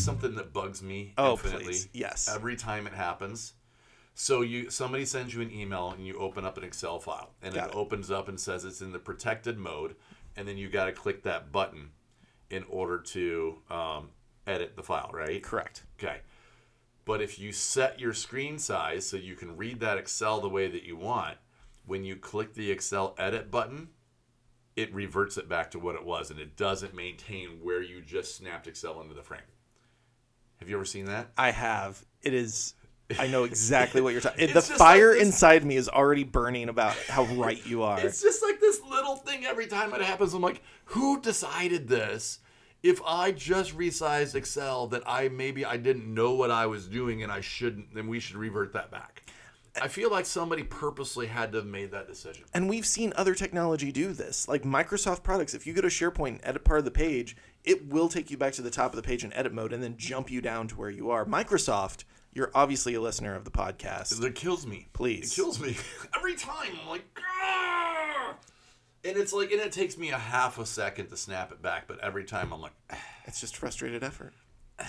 something that bugs me Oh, infinitely? please. Yes. Every time it happens. So you somebody sends you an email and you open up an Excel file and it, it. opens up and says it's in the protected mode, and then you got to click that button in order to um, edit the file, right? Correct. Okay. But if you set your screen size so you can read that Excel the way that you want, when you click the Excel edit button, it reverts it back to what it was and it doesn't maintain where you just snapped Excel into the frame. Have you ever seen that? I have. It is. I know exactly what you're talking. The fire like inside me is already burning about how right you are. It's just like this little thing every time it happens. I'm like, who decided this? If I just resized Excel that I maybe I didn't know what I was doing and I shouldn't, then we should revert that back. I feel like somebody purposely had to have made that decision. And we've seen other technology do this. Like Microsoft products, if you go to SharePoint and edit part of the page, it will take you back to the top of the page in edit mode and then jump you down to where you are. Microsoft, you're obviously a listener of the podcast. It kills me. Please. It kills me every time. I'm like, "Grr!" And it's like, and it takes me a half a second to snap it back, but every time I'm like, It's just frustrated effort.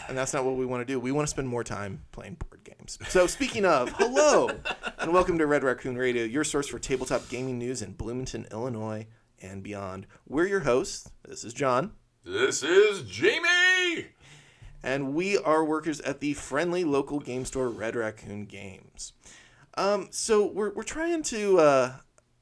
And that's not what we want to do. We want to spend more time playing board games. So, speaking of, hello, and welcome to Red Raccoon Radio, your source for tabletop gaming news in Bloomington, Illinois, and beyond. We're your hosts. This is John, this is Jamie. and we are workers at the friendly local game store, Red Raccoon Games. Um, so, we're, we're trying to uh,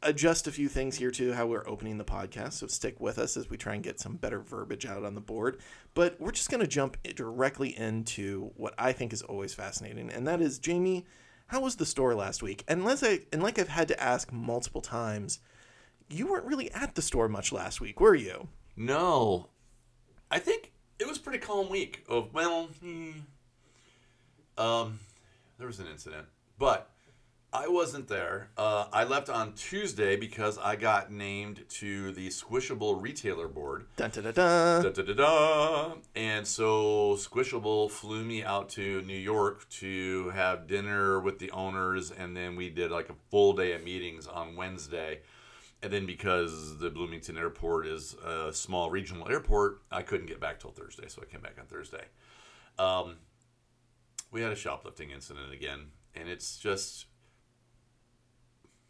adjust a few things here to how we're opening the podcast. So, stick with us as we try and get some better verbiage out on the board. But we're just going to jump directly into what I think is always fascinating, and that is Jamie. How was the store last week? And I and like I've had to ask multiple times, you weren't really at the store much last week, were you? No, I think it was pretty calm week. Of well, hmm, um, there was an incident, but I wasn't there. Uh, I left on Tuesday because I got named to the Squishable Retailer Board. Dun da da da. Da, da, da, da. And so Squishable flew me out to New York to have dinner with the owners, and then we did like a full day of meetings on Wednesday. And then because the Bloomington airport is a small regional airport, I couldn't get back till Thursday, so I came back on Thursday. Um, we had a shoplifting incident again, and it's just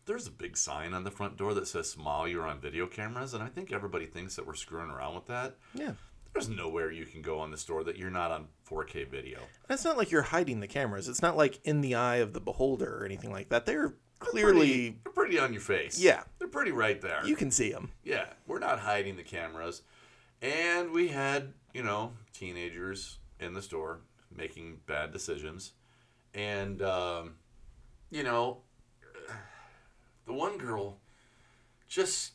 there's a big sign on the front door that says "Smile, you're on video cameras," and I think everybody thinks that we're screwing around with that. Yeah. There's nowhere you can go on the store that you're not on 4K video. It's not like you're hiding the cameras. It's not like in the eye of the beholder or anything like that. They're Pretty, clearly they're pretty on your face. Yeah. they're pretty right there. you can see them. Yeah, we're not hiding the cameras. And we had, you know, teenagers in the store making bad decisions. And, um, you know, the one girl just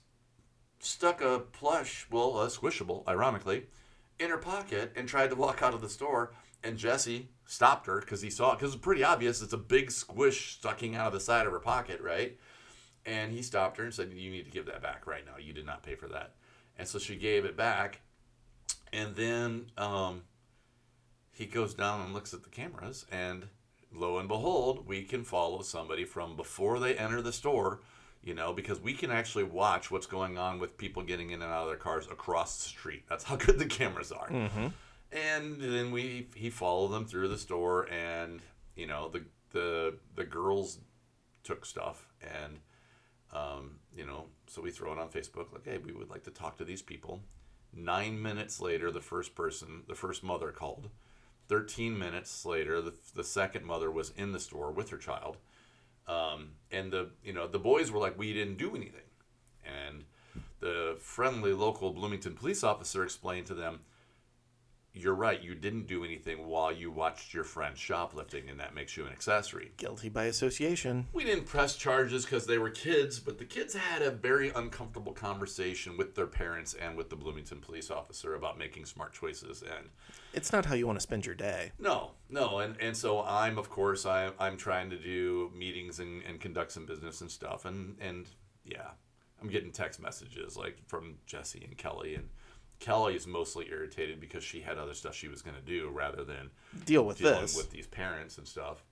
stuck a plush, well, a squishable, ironically, in her pocket and tried to walk out of the store. And Jesse stopped her because he saw it, because it's pretty obvious it's a big squish sucking out of the side of her pocket, right? And he stopped her and said, You need to give that back right now. You did not pay for that. And so she gave it back. And then um, he goes down and looks at the cameras. And lo and behold, we can follow somebody from before they enter the store, you know, because we can actually watch what's going on with people getting in and out of their cars across the street. That's how good the cameras are. And then we he followed them through the store, and you know the the the girls took stuff, and um, you know so we throw it on Facebook like, hey, we would like to talk to these people. Nine minutes later, the first person, the first mother called. Thirteen minutes later, the the second mother was in the store with her child, um, and the you know the boys were like, we didn't do anything, and the friendly local Bloomington police officer explained to them you're right. You didn't do anything while you watched your friend shoplifting, and that makes you an accessory. Guilty by association. We didn't press charges because they were kids, but the kids had a very uncomfortable conversation with their parents and with the Bloomington police officer about making smart choices. And It's not how you want to spend your day. no, no, and, and so I'm of course I I'm trying to do meetings and, and conduct some business and stuff, and and yeah, I'm getting text messages like from Jesse and Kelly and Kelly is mostly irritated because she had other stuff she was going to do rather than Deal with dealing this. with these parents and stuff.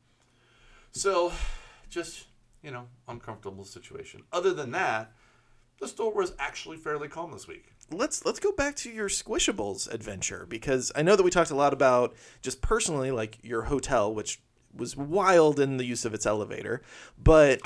So, just you know, uncomfortable situation. Other than that, the store was actually fairly calm this week. let's let's go back to your squishables adventure because I know that we talked a lot about just personally like your hotel which was wild in the use of its elevator but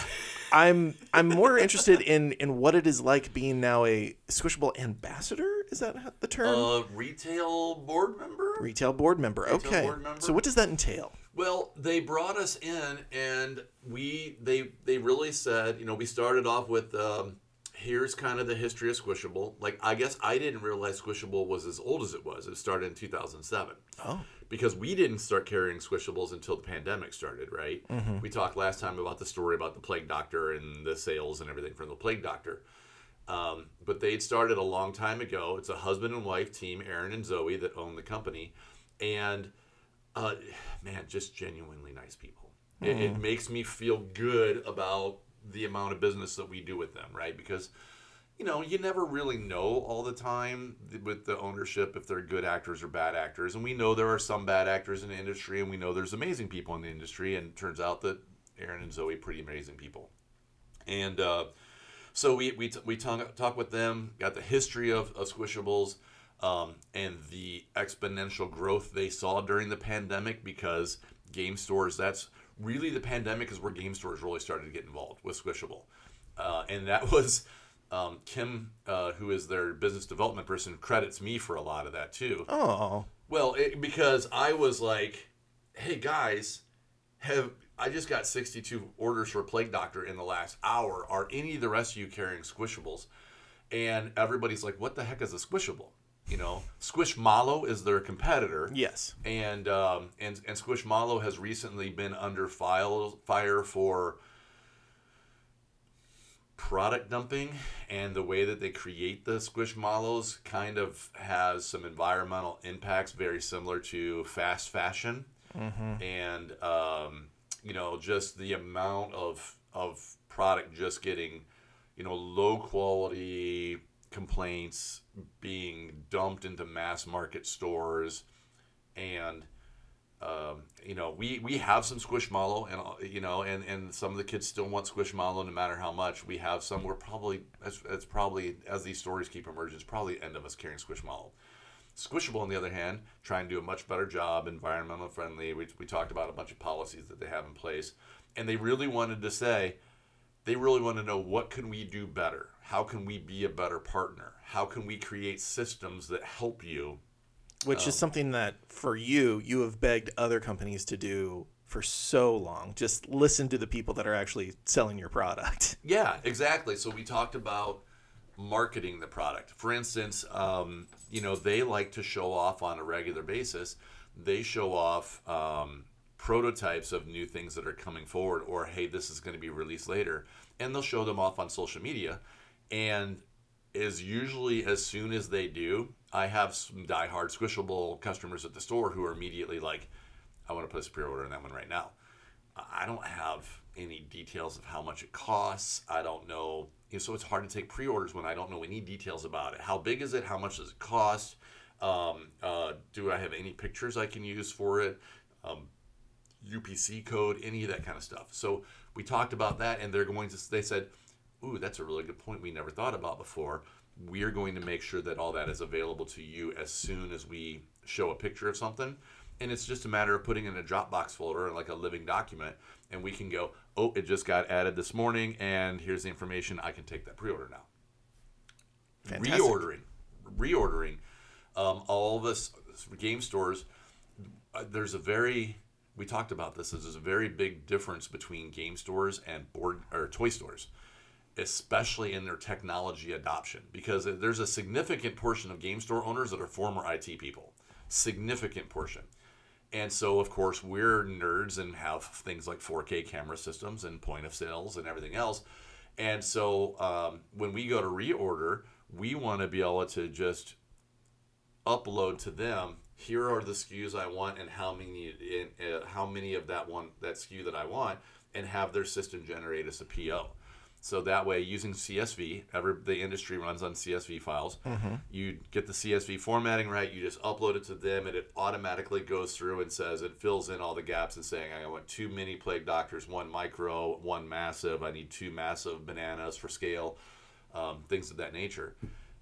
I'm I'm more interested in in what it is like being now a squishable ambassador is that the term Uh, retail board member. retail board member retail okay board member. so what does that entail Well, they brought us in, and we they they really said, you know, we started off with um, here's kind of the history of Squishable. Like, I guess I didn't realize Squishable was as old as it was. It started in 2007 oh because we didn't start carrying Squishables until the pandemic started, right? Mm-hmm. We talked last time about the story about the plague doctor and the sales and everything from the plague doctor. Um, but they'd started a long time ago. It's a husband and wife team, Aaron and Zoe, that own the company. And uh, man, just genuinely nice people. It, it makes me feel good about the amount of business that we do with them, right? Because you know, you never really know all the time with the ownership if they're good actors or bad actors. And we know there are some bad actors in the industry, and we know there's amazing people in the industry. And it turns out that Aaron and Zoe are pretty amazing people. And uh, so we we, t- we talk, talk with them, got the history of, of Squishables, um, and the exponential growth they saw during the pandemic because game stores. That's really the pandemic is where game stores really started to get involved with Squishable, uh, and that was. Um, Kim, uh, who is their business development person, credits me for a lot of that too. oh Well, it, because I was like, "Hey guys, have I just got 62 orders for plague doctor in the last hour? Are any of the rest of you carrying squishables?" And everybody's like, "What the heck is a squishable?" You know, Squishmallow is their competitor, yes and um, and and Squishmallow has recently been under file, fire for product dumping and the way that they create the squishmallows kind of has some environmental impacts very similar to fast fashion and um, you know just the amount of of product just getting you know low quality complaints being dumped into mass market stores and um, you know, we, we have some Squishmallow, and you know, and, and some of the kids still want Squishmallow, no matter how much. We have some. We're probably that's, that's probably as these stories keep emerging, it's probably end of us carrying Squishmallow. Squishable, on the other hand, trying to do a much better job, environmental friendly. We, we talked about a bunch of policies that they have in place, and they really wanted to say, they really want to know what can we do better? How can we be a better partner? How can we create systems that help you which is something that for you you have begged other companies to do for so long just listen to the people that are actually selling your product Yeah, exactly. So we talked about marketing the product. For instance, um, you know, they like to show off on a regular basis. They show off um, prototypes of new things that are coming forward, or hey, this is going to be released later, and they'll show them off on social media. And is usually as soon as they do, I have some diehard Squishable customers at the store who are immediately like, I want to place a pre-order on that one right now. I don't have any details of how much it costs. I don't know. So it's hard to take pre-orders when I don't know any details about it. How big is it? How much does it cost? Um, uh, do I have any pictures I can use for it? Um, UPC code, any of that kind of stuff. So we talked about that, and they're going to. They said, "Ooh, that's a really good point. We never thought about before. We're going to make sure that all that is available to you as soon as we show a picture of something." And it's just a matter of putting in a Dropbox folder, like a living document, and we can go, "Oh, it just got added this morning, and here's the information. I can take that pre-order now." Fantastic. reordering, reordering. Um, all this game stores. uh, There's a very we talked about this. There's a very big difference between game stores and board or toy stores, especially in their technology adoption. Because there's a significant portion of game store owners that are former IT people, significant portion. And so, of course, we're nerds and have things like 4K camera systems and point of sales and everything else. And so, um, when we go to reorder, we want to be able to just upload to them. Here are the SKUs I want, and how many, uh, how many of that one that SKU that I want, and have their system generate us a PO. So that way, using CSV, every the industry runs on CSV files. You get the CSV formatting right. You just upload it to them, and it automatically goes through and says it fills in all the gaps and saying, I want two mini plague doctors, one micro, one massive. I need two massive bananas for scale, um, things of that nature.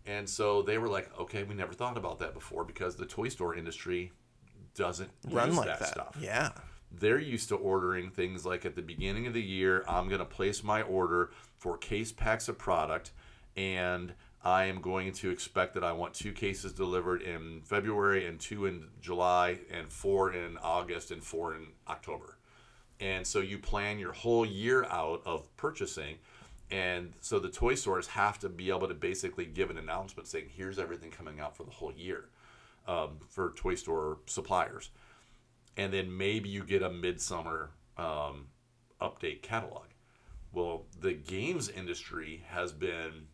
And so they were like, okay, we never thought about that before because the toy store industry doesn't Run use like that, that. stuff Yeah. they're used to ordering things like at the beginning of the year, I'm going to place my order for case packs of product, and I am going to expect that I want two cases delivered in February, and two in July, and four in August, and four in October. And so you plan your whole year out of purchasing. And so the toy stores have to be able to basically give an announcement saying, here's everything coming out for the whole year um, for toy store suppliers and then maybe you get a midsummer um, update catalog. Well, the games industry has been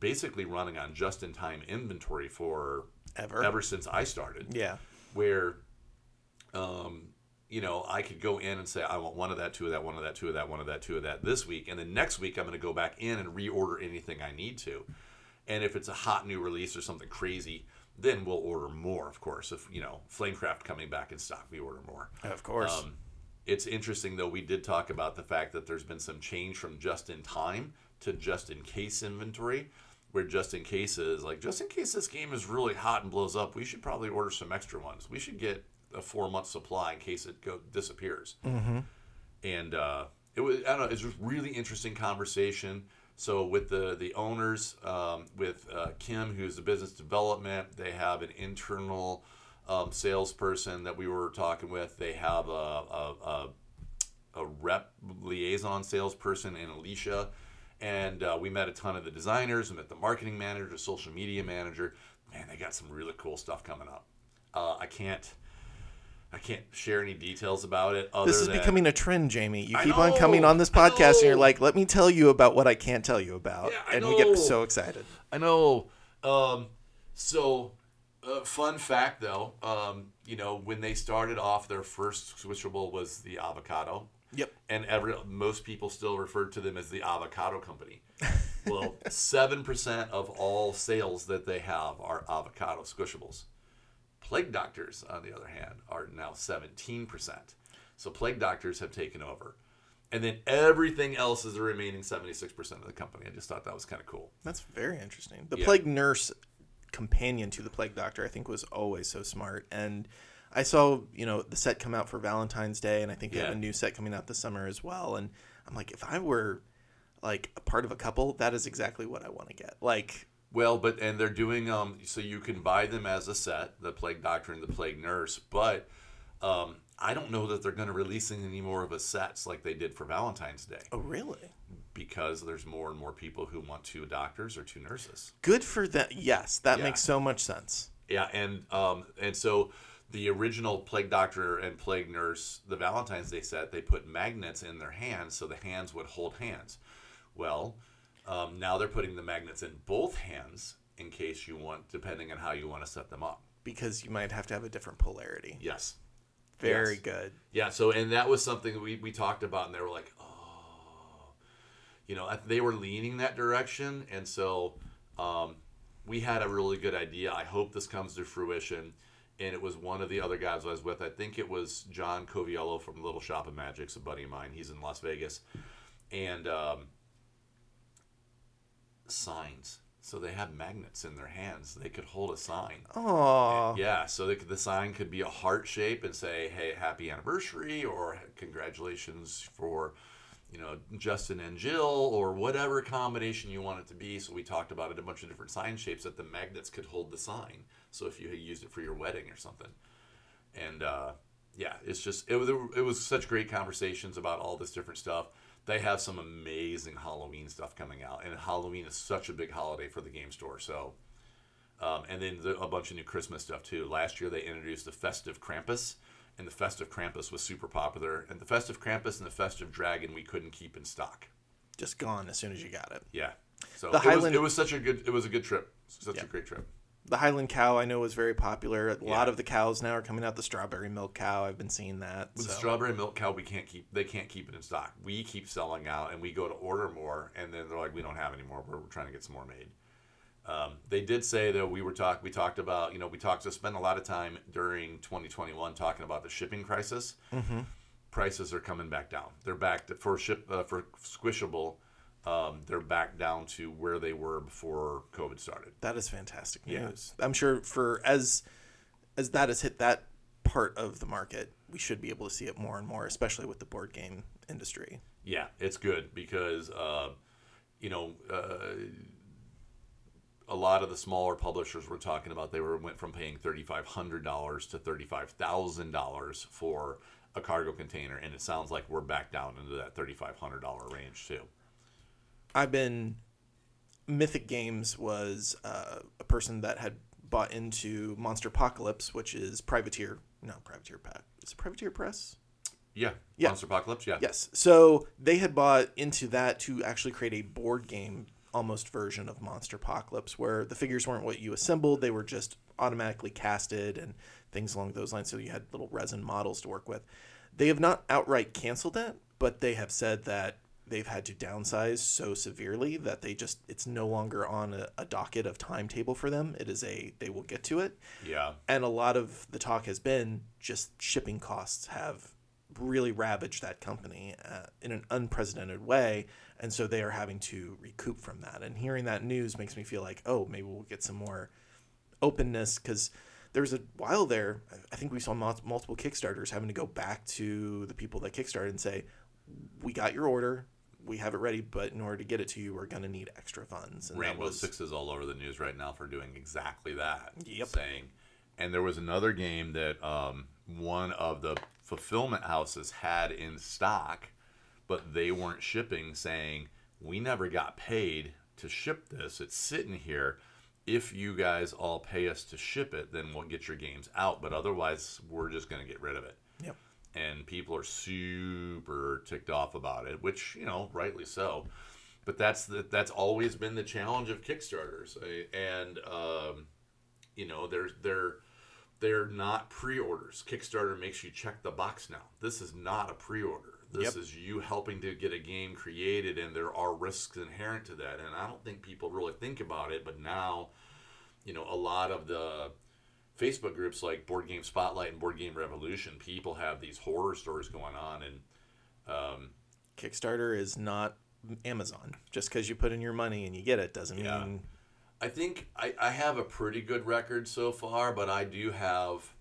basically running on just-in-time inventory for Ever. ever since I started. Yeah. Where, um, you know, I could go in and say I want one of that, two of that, one of that, two of that, one of that, two of that this week, and then next week I'm going to go back in and reorder anything I need to. And if it's a hot new release or something crazy, then we'll order more. Of course, if you know Flamecraft coming back in stock, we order more. Of course. Um, it's interesting though. We did talk about the fact that there's been some change from just in time to just in case inventory, where just in case is like just in case this game is really hot and blows up, we should probably order some extra ones. We should get a four month supply in case it go disappears. Mm-hmm. And uh, it was I don't know. It's a really interesting conversation. So with the the owners, um, with uh, Kim, who's the business development, they have an internal um, salesperson that we were talking with. They have a, a, a, a rep liaison salesperson in Alicia. And uh, we met a ton of the designers. We met the marketing manager, social media manager. Man, they got some really cool stuff coming up. Uh, I can't, I can't share any details about it. Other this is than, becoming a trend, Jamie. You I keep on coming on this podcast and you're like, let me tell you about what I can't tell you about. Yeah, and we get so excited. I know. Um, so, uh, fun fact though, um, you know, when they started off, their first squishable was the avocado. Yep. And every most people still refer to them as the avocado company. Well, seven percent of all sales that they have are avocado squishables. Plague doctors, on the other hand, are now seventeen percent. So plague doctors have taken over. And then everything else is the remaining 76% of the company. I just thought that was kind of cool. That's very interesting. The Yeah. plague nurse companion to the plague doctor, I think, was always so smart. And I saw, you know, the set come out for Valentine's Day, and I think they have a new set coming out this summer as well. And I'm like, if I were like a part of a couple, that is exactly what I want to get. Like, Well, but and they're doing um so you can buy them as a set, the plague doctor and the plague nurse, but um I don't know that they're going to release any more of a sets like they did for Valentine's Day oh, really? Because there's more and more people who want two doctors or two nurses. Good for that. Yes, that Yeah. makes so much sense. Yeah, and um and so the original plague doctor and plague nurse, the Valentine's Day set, they put magnets in their hands so the hands would hold hands. Well, um, now they're putting the magnets in both hands in case you want, depending on how you want to set them up. Because you might have to have a different polarity. Yes. Very Yes. good. Yeah. So, and that was something we, we talked about, and they were like, you know, they were leaning that direction. And so um, we had a really good idea. I hope this comes to fruition. And it was one of the other guys I was with. I think it was John Coviello from Little Shop of Magic's a buddy of mine. He's in Las Vegas. And um, signs. So they had magnets in their hands. They could hold a sign. Oh, Yeah, so the, the sign could be a heart shape and say, "Hey, happy anniversary," or "Congratulations for, you know, Justin and Jill," or whatever combination you want it to be. So we talked about it a bunch of different sign shapes that the magnets could hold the sign. So if you had used it for your wedding or something, and uh, yeah, it's just it was it was such great conversations about all this different stuff. They have some amazing Halloween stuff coming out, and Halloween is such a big holiday for the game store. So. Um, and then the, a bunch of new Christmas stuff too. Last year they introduced the Festive Krampus, and the Festive Krampus was super popular. And the Festive Krampus and the Festive Dragon we couldn't keep in stock. just gone as soon as you got it. Yeah, so The it, was, Highland- it was such a good it was a good trip, such Yeah. a great trip. The Highland cow I know was very popular. A lot of the cows now are coming out. The strawberry milk cow, I've been seeing that. With so. the strawberry milk cow, we can't keep. They can't keep it in stock. We keep selling out, and we go to order more, and then they're like, "We don't have any more. We're, we're trying to get some more made." Um, they did say though we were talk. We talked about you know we talked to spend a lot of time during 2021 talking about the shipping crisis. Mm-hmm. Prices are coming back down. They're back to, for ship uh, for squishable. Um, they're back down to where they were before COVID started. That is fantastic Yeah. news. I'm sure for as as that has hit that part of the market, we should be able to see it more and more, especially with the board game industry. Yeah, it's good because uh, you know uh, a lot of the smaller publishers we're talking about they were went from paying thirty five hundred dollars to thirty five thousand dollars for a cargo container, and it sounds like we're back down into that thirty five hundred dollar range too. I've been Mythic Games was uh, a person that had bought into Monster Apocalypse, which is Privateer, no Privateer Pack. Is it Privateer Press? Yeah, Yeah. Monster Apocalypse. Yeah, Yes. So they had bought into that to actually create a board game almost version of Monster Apocalypse where the figures weren't what you assembled, they were just automatically casted and things along those lines. So you had little resin models to work with. They have not outright canceled that, but they have said that they've had to downsize so severely that they just it's no longer on a, a docket of timetable for them. It is a they will get to it yeah, and a lot of the talk has been just shipping costs have really ravaged that company uh, in an unprecedented way and so they are having to recoup from that and hearing that news makes me feel like oh maybe we'll get some more openness because there was a while there i think we saw multiple kickstarters having to go back to the people that kickstarted and say we got your order we have it ready but in order to get it to you we're going to need extra funds and Rainbow was Six is all over the news right now for doing exactly that. Yep. Saying, and there was another game that um, one of the fulfillment houses had in stock, but they weren't shipping, saying, We never got paid to ship this. It's sitting here. If you guys all pay us to ship it, then we'll get your games out. But otherwise, we're just going to get rid of it yep and people are super ticked off about it, which you know, rightly so. But that's the, that's always been the challenge of Kickstarters, and um, you know, they're they're they're not pre-orders. Kickstarter makes you check the box now. This is not a pre-order. This Yep. is you helping to get a game created, and there are risks inherent to that. And I don't think people really think about it, but now, you know, a lot of the Facebook groups like Board Game Spotlight and Board Game Revolution, people have these horror stories going on, and um, Kickstarter is not Amazon. Just because you put in your money and you get it doesn't Yeah. mean I think I, I have a pretty good record so far, but I do have,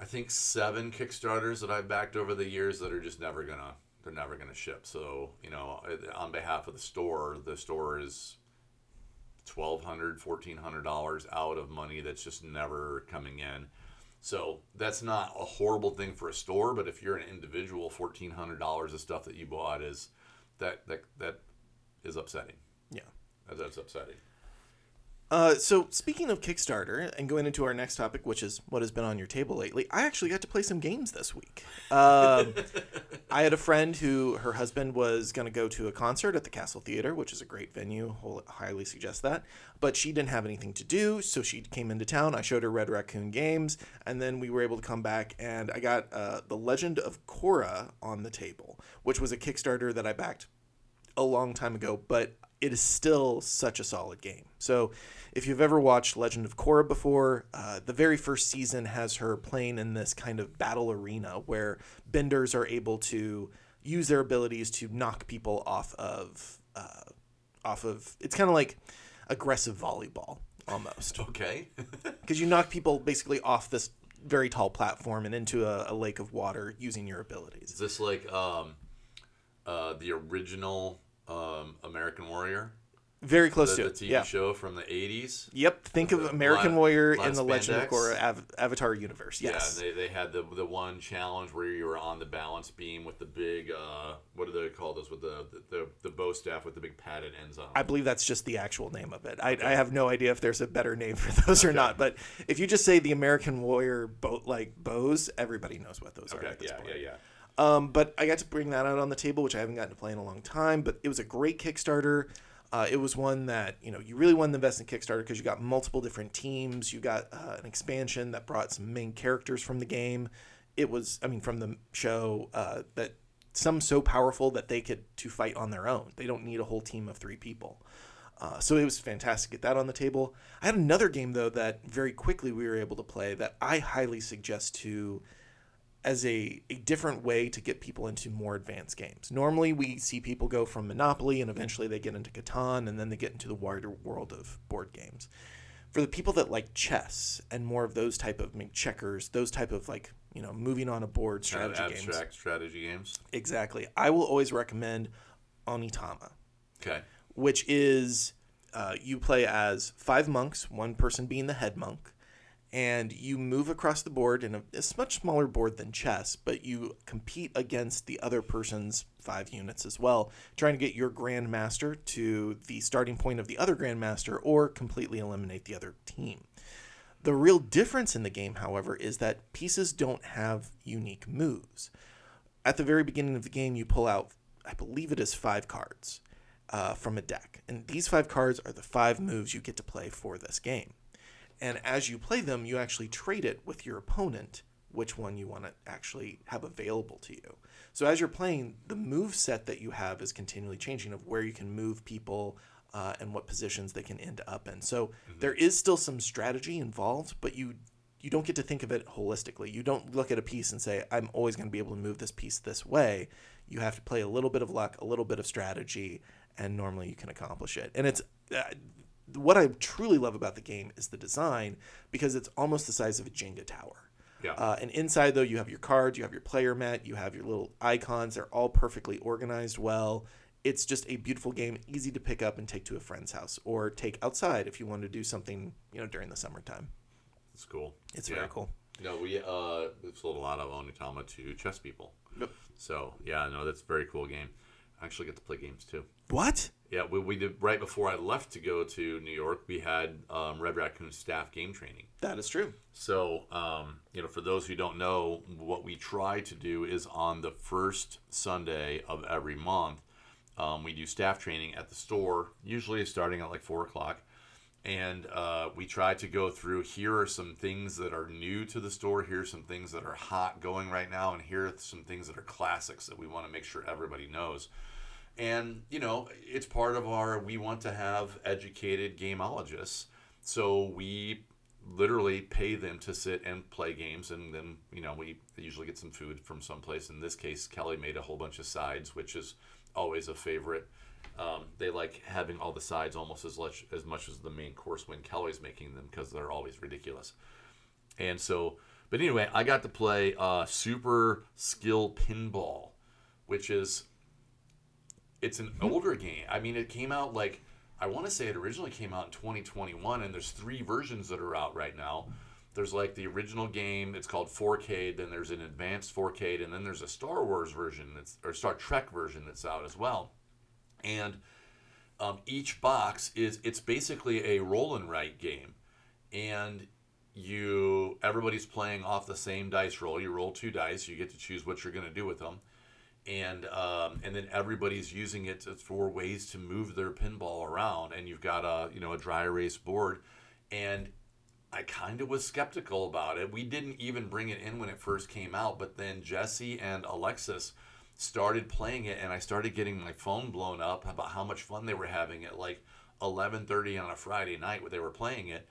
I think seven Kickstarters that I've backed over the years that are just never gonna, they're never gonna ship. So you know, on behalf of the store, the store is twelve hundred, fourteen hundred dollars out of money that's just never coming in. So that's not a horrible thing for a store, but if you're an individual, fourteen hundred dollars of stuff that you bought is that that that is upsetting. yeah. That- That's upsetting. Uh, so speaking of Kickstarter and going into our next topic, which is what has been on your table lately, I actually got to play some games this week. Um, I had a friend who her husband was going to go to a concert at the Castle Theater, which is a great venue. whole- Highly suggest that. But she didn't have anything to do, so she came into town. I showed her Red Raccoon Games, and then we were able to come back, and I got uh, The Legend of Korra on the table, which was a Kickstarter that I backed a long time ago, but it is still such a solid game. So, if you've ever watched Legend of Korra before, uh, the very first season has her playing in this kind of battle arena where benders are able to use their abilities to knock people off of, uh, off of. It's kind of like aggressive volleyball almost Okay. because you knock people basically off this very tall platform and into a, a lake of water using your abilities. Is this like um, uh, the original um, American Warrior? Very close The, to the. TV yeah. show from the 80s? Yep. Think of American lot- Warrior lot in the Legend of? Korra Av- Avatar universe. Yes. Yeah, they, they had the the one challenge where you were on the balance beam with the big, uh, what do they call those? With the, the, the bow staff with the big padded ends on. I believe that's just the actual name of it. I, I have no idea if there's a better name for those or not. But if you just say the American Warrior boat like bows, everybody knows what those are Okay, at this yeah, point. yeah, yeah. Um, but I got to bring that out on the table, which I haven't gotten to play in a long time. But it was a great Kickstarter. Uh, it was one that you know you really wanted to invest in Kickstarter because you got multiple different teams. You got uh, an expansion that brought some main characters from the game. It was, I mean, from the show uh, that some so powerful that they could to fight on their own. They don't need a whole team of three people. Uh, so it was fantastic to get that on the table. I had another game though that very quickly we were able to play that I highly suggest to as a, a different way to get people into more advanced games. Normally we see people go from Monopoly and eventually they get into Catan and then they get into the wider world of board games. For the people that like chess and more of those type of I mean, checkers, those type of like, you know, moving on a board strategy games. abstract strategy games. Exactly. I will always recommend Onitama Okay. which is uh, you play as five monks, one person being the head monk, and you move across the board in a it's much smaller board than chess, but you compete against the other person's five units as well, trying to get your grandmaster to the starting point of the other grandmaster or completely eliminate the other team. The real difference in the game, however, is that pieces don't have unique moves. At the very beginning of the game, you pull out, I believe it is five cards uh, from a deck. And these five cards are the five moves you get to play for this game. And as you play them, you actually trade it with your opponent, which one you want to actually have available to you. So as you're playing, the move set that you have is continually changing of where you can move people uh, and what positions they can end up in. So there is still some strategy involved, but you you don't get to think of it holistically. You don't look at a piece and say, "I'm always going to be able to move this piece this way." You have to play a little bit of luck, a little bit of strategy, and normally you can accomplish it. And it's uh, what I truly love about the game is the design because it's almost the size of a Jenga tower. Yeah. Uh, and inside though, you have your cards, you have your player mat, you have your little icons. They're all perfectly organized well. It's just a beautiful game, easy to pick up and take to a friend's house or take outside if you want to do something, you know, during the summertime. It's cool. It's Yeah. very cool. Know, we uh we've sold a lot of Onitama to chess people. Yep. So yeah, no, that's a very cool game. I actually get to play games too. What? Yeah, we, we did right before I left to go to New York. We had um, Red Raccoon staff game training. That is true. So, um, you know, for those who don't know, what we try to do is on the first Sunday of every month, um, we do staff training at the store, usually starting at like four o'clock. And uh, we try to go through here are some things that are new to the store, here are some things that are hot going right now, and here are some things that are classics that we want to make sure everybody knows. And, you know, it's part of our, we want to have educated gameologists. So we literally pay them to sit and play games. And then, you know, we usually get some food from someplace. In this case, Kelly made a whole bunch of sides, which is always a favorite. Um, they like having all the sides almost as much as much as the main course when Kelly's making them because they're always ridiculous. And so, but anyway, I got to play uh, Super Skill Pinball, which is it's an older game. I mean, it came out like I want to say it originally came out in 2021, and there's three versions that are out right now. There's like the original game. It's called 4-Cade. Then there's an advanced 4-Cade, and then there's a Star Wars version that's or Star Trek version that's out as well. And um, each box is it's basically a roll and write game, and you everybody's playing off the same dice roll. You roll two dice. You get to choose what you're going to do with them and um, and then everybody's using it for ways to move their pinball around and you've got a you know a dry erase board. And i kind of was skeptical about it. We didn't even bring it in when it first came out but then jesse and alexis started playing it and i started getting my phone blown up about how much fun they were having at like 11.30 on a friday night when they were playing it.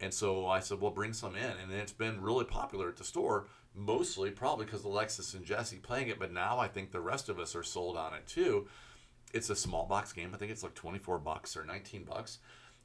And so I said, well, bring some in. And it's been really popular at the store, mostly probably because Alexis and Jesse playing it. But now I think the rest of us are sold on it too. It's a small box game. I think it's like 24 bucks or 19 bucks.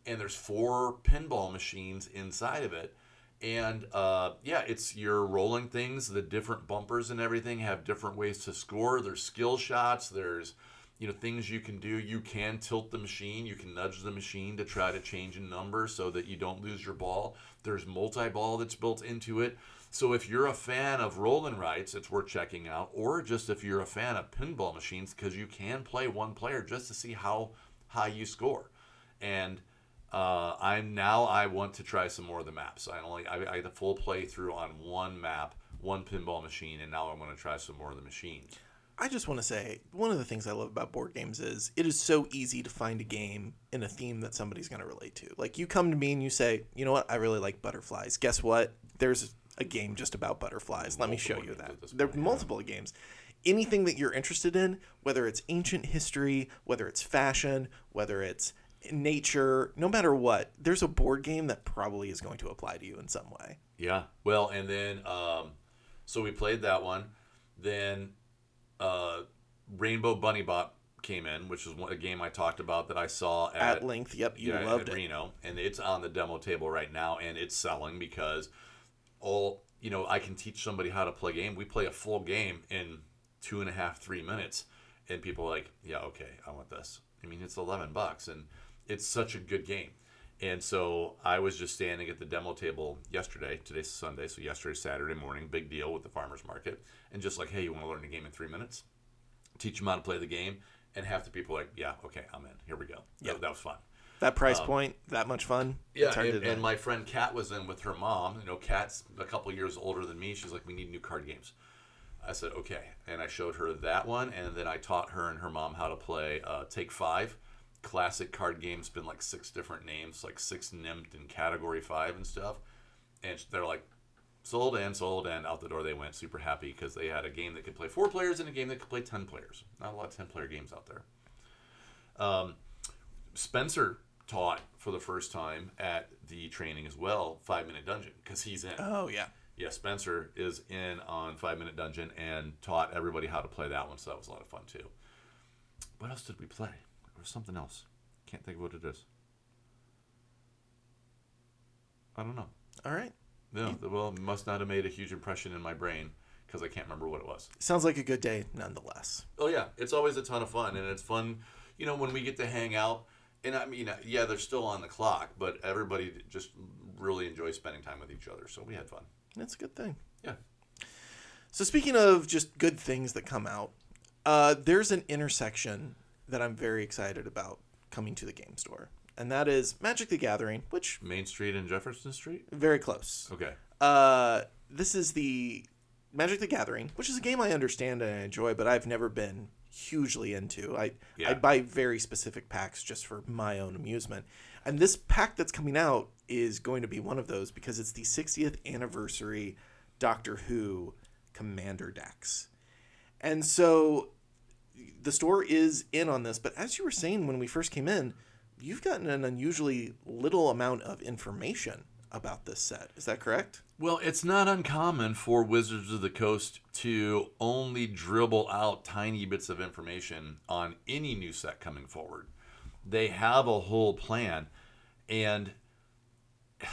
And there's four pinball machines inside of it. And uh, yeah, it's you're rolling things. The different bumpers and everything have different ways to score. There's skill shots. There's you know things you can do you can tilt the machine you can nudge the machine to try to change a number so that you don't lose your ball there's multi-ball that's built into it so if you're a fan of roll and rights it's worth checking out or just if you're a fan of pinball machines because you can play one player just to see how high you score and uh, i'm now i want to try some more of the maps i only i, I had a full playthrough on one map one pinball machine and now i want to try some more of the machines I just want to say one of the things I love about board games is it is so easy to find a game in a theme that somebody's going to relate to. Like you come to me and you say, "You know what? I really like butterflies." Guess what? There's a game just about butterflies. Let me show you that. at There are point, yeah. multiple games. Anything that you're interested in, whether it's ancient history, whether it's fashion, whether it's nature, no matter what, there's a board game that probably is going to apply to you in some way. Yeah. Well, and then um, so we played that one. Then uh, Rainbow Bunny Bot came in, which is a game I talked about that I saw at, At length, yep, you yeah, loved at it. Reno, and it's on the demo table right now, and it's selling because all you know, I can teach somebody how to play a game. We play a full game in two and a half, three minutes, and people are like, "Yeah, okay, I want this." I mean, it's eleven bucks, and it's such a good game. And so I was just standing at the demo table yesterday. Today's Sunday, so yesterday Saturday morning, big deal with the farmers market, and just like, "Hey, you want to learn a game in three minutes?" Teach them how to play the game, and half the people are like, "Yeah, okay, I'm in. Here we go." Yeah. that, that was fun. That price point, that much fun. Yeah, and, and my friend Kat was in with her mom. You know, Kat's a couple years older than me. She's like, we need new card games. I said, okay. And I showed her that one, and then I taught her and her mom how to play uh, Take Five. Classic card games, been like six different names, like six nimmt in Category 5 and stuff. And they're like, sold and sold, and out the door they went, super happy because they had a game that could play four players and a game that could play 10 players. Not a lot of 10 player games out there. Um, Spencer taught for the first time at the training as well, Five Minute Dungeon, because he's in. Oh yeah. Yeah, Spencer is in on Five Minute Dungeon and taught everybody how to play that one, so that was a lot of fun too. What else did we play? There was something else. Can't think of what it is. I don't know. All right. No, well, it must not have made a huge impression in my brain because I can't remember what it was. Sounds like a good day nonetheless. Oh yeah, it's always a ton of fun, and it's fun, you know, when we get to hang out. And I mean, yeah, they're still on the clock, but everybody just really enjoys spending time with each other. So we had fun. That's a good thing. Yeah. So speaking of just good things that come out, uh, there's an intersection that I'm very excited about coming to the game store, and that is Magic the Gathering, which Main Street and Jefferson Street. very close. Okay. Uh, this is the Magic the Gathering, which is a game I understand and I enjoy, but I've never been hugely into. I Yeah. I buy very specific packs just for my own amusement. And this pack that's coming out is going to be one of those because it's the 60th anniversary Doctor Who Commander decks. And so the store is in on this, but as you were saying when we first came in, you've gotten an unusually little amount of information about this set. Is that correct? Well, it's not uncommon for Wizards of the Coast to only dribble out tiny bits of information on any new set coming forward. They have a whole plan, and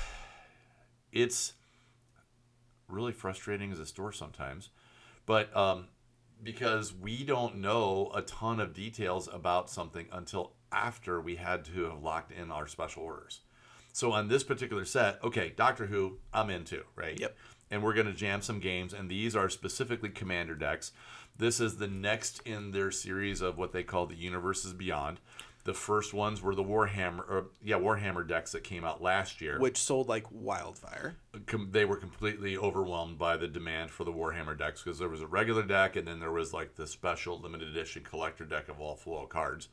it's really frustrating as a store sometimes. But um, because we don't know a ton of details about something until after we had to have locked in our special orders. So on this particular set, okay, Doctor Who, I'm into, right? Yep. And we're going to jam some games, and these are specifically commander decks. This is the next in their series of what they call the Universes Beyond. The first ones were the Warhammer, or, yeah, Warhammer decks that came out last year. Which sold like wildfire. Com- they were completely overwhelmed by the demand for the Warhammer decks because there was a regular deck, and then there was like the special limited edition collector deck of all foil cards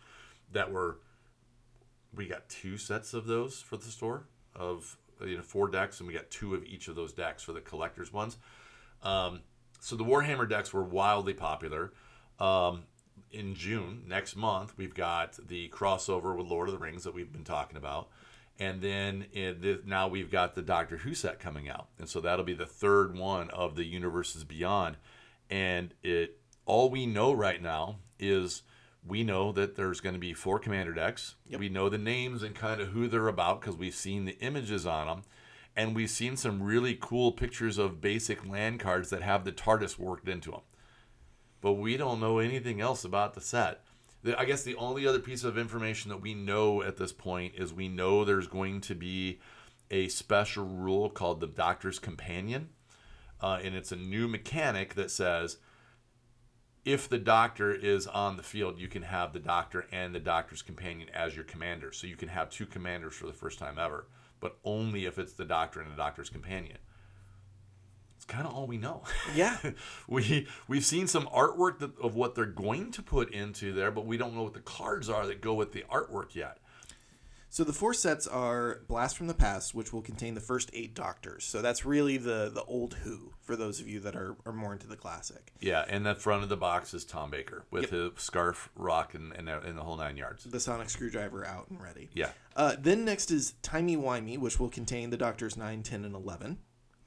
that were we got two sets of those for the store of you know four decks and we got two of each of those decks for the collectors ones. Um, so the warhammer decks were wildly popular. Um, in june next month we've got the crossover with lord of the rings that we've been talking about. And then now we've got the doctor who set coming out. And so that'll be the third one of the universes beyond. And it all we know right now is we know that there's going to be four commander decks. Yep. We know the names and kind of who they're about because we've seen the images on them. And we've seen some really cool pictures of basic land cards that have the TARDIS worked into them. But we don't know anything else about the set. The- I guess the only other piece of information that we know at this point is we know there's going to be a special rule called the Doctor's Companion. Uh, and it's a new mechanic that says if the doctor is on the field, you can have the doctor and the doctor's companion as your commander. So you can have two commanders for the first time ever, but only if it's the doctor and the doctor's companion. it's kind of all we know. Yeah. we we've seen some artwork that, of what they're going to put into there, but we don't know what the cards are that go with the artwork yet. So the four sets are Blast from the Past, which will contain the first eight Doctors. So that's really the the old Who for those of you that are, are more into the classic. Yeah, and the front of the box is Tom Baker with his scarf, rock, and, and, and the whole nine yards. The sonic screwdriver out and ready. Yeah. Uh, then next is Timey Wimey, which will contain the Doctors 9, 10, and 11.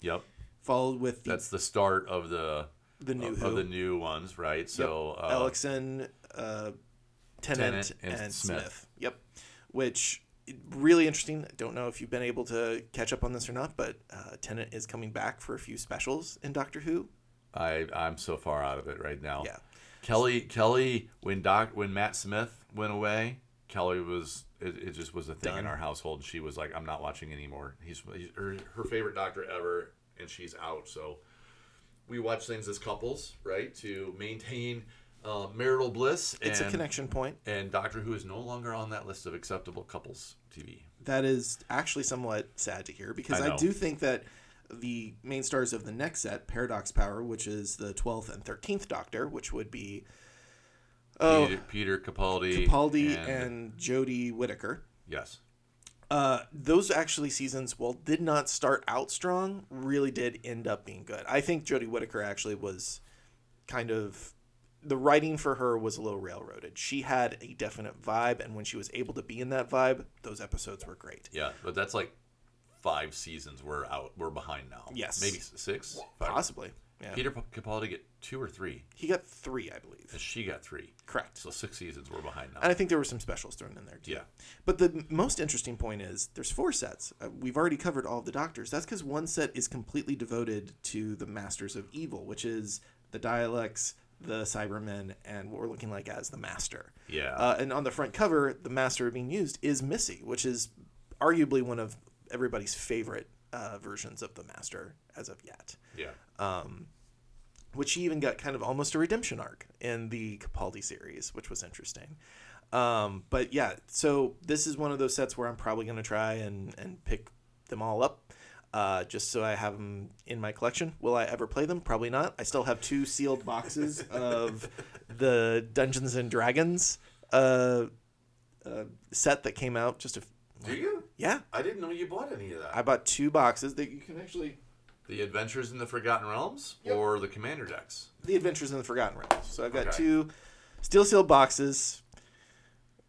Yep. Followed with the, That's the start of the the new of, Who. of the new ones, right? So uh, Eccleston, uh, Tennant, Tennant, and and, Smith. Smith. Yep. Which really interesting. I don't know if you've been able to catch up on this or not, but uh, Tennant is coming back for a few specials in Doctor Who. I I'm so far out of it right now. Yeah. Kelly Kelly when Doc when Matt Smith went away, Kelly was it, it just was a thing in our household. She was like, I'm not watching anymore. He's, he's her, her favorite doctor ever, and she's out. So we watch things as couples, right, to maintain uh, marital bliss. It's and, a connection point. And Doctor Who is no longer on that list of acceptable couples TV. That is actually somewhat sad to hear because I I, do think that the main stars of the next set, Paradox Power, which is the 12th and 13th Doctor, which would be oh, Peter, Peter Capaldi, Capaldi and, Jodie Whittaker. yes, Uh, those actually seasons, while did not start out strong, really did end up being good. I think Jodie Whittaker actually was kind of the writing for her was a little railroaded. She had a definite vibe, and when she was able to be in that vibe, those episodes were great. yeah, but that's like five seasons. We're out. We're behind now. Yes. maybe six. Five. Possibly, yeah. Peter Capaldi get two or three, He got three, I believe. and she got three. Correct. So six seasons we're behind now. And I think there were some specials thrown in there too. Yeah. But the most interesting point is there's four sets. Uh, we've already covered all of the doctors. That's because one set is completely devoted to the Masters of Evil, which is the Daleks, the Cybermen, and what we're looking like as the Master. Yeah. Uh, and on the front cover, the Master being used is Missy, which is arguably one of everybody's favorite uh, versions of the Master as of yet. yeah. which she even got kind of almost a redemption arc in the Capaldi series, which was interesting. Um, but yeah, so this is one of those sets where I'm probably going to try and, and pick them all up. Uh, just so I have them in my collection. Will I ever play them? Probably not. I still have two sealed boxes of the Dungeons and Dragons uh, uh, set that came out just a Do you? yeah. I didn't know you bought any of that. I bought two boxes that you can actually the Adventures in the Forgotten Realms or the Commander decks. The Adventures in the Forgotten Realms. So I've got Okay. two steel sealed boxes.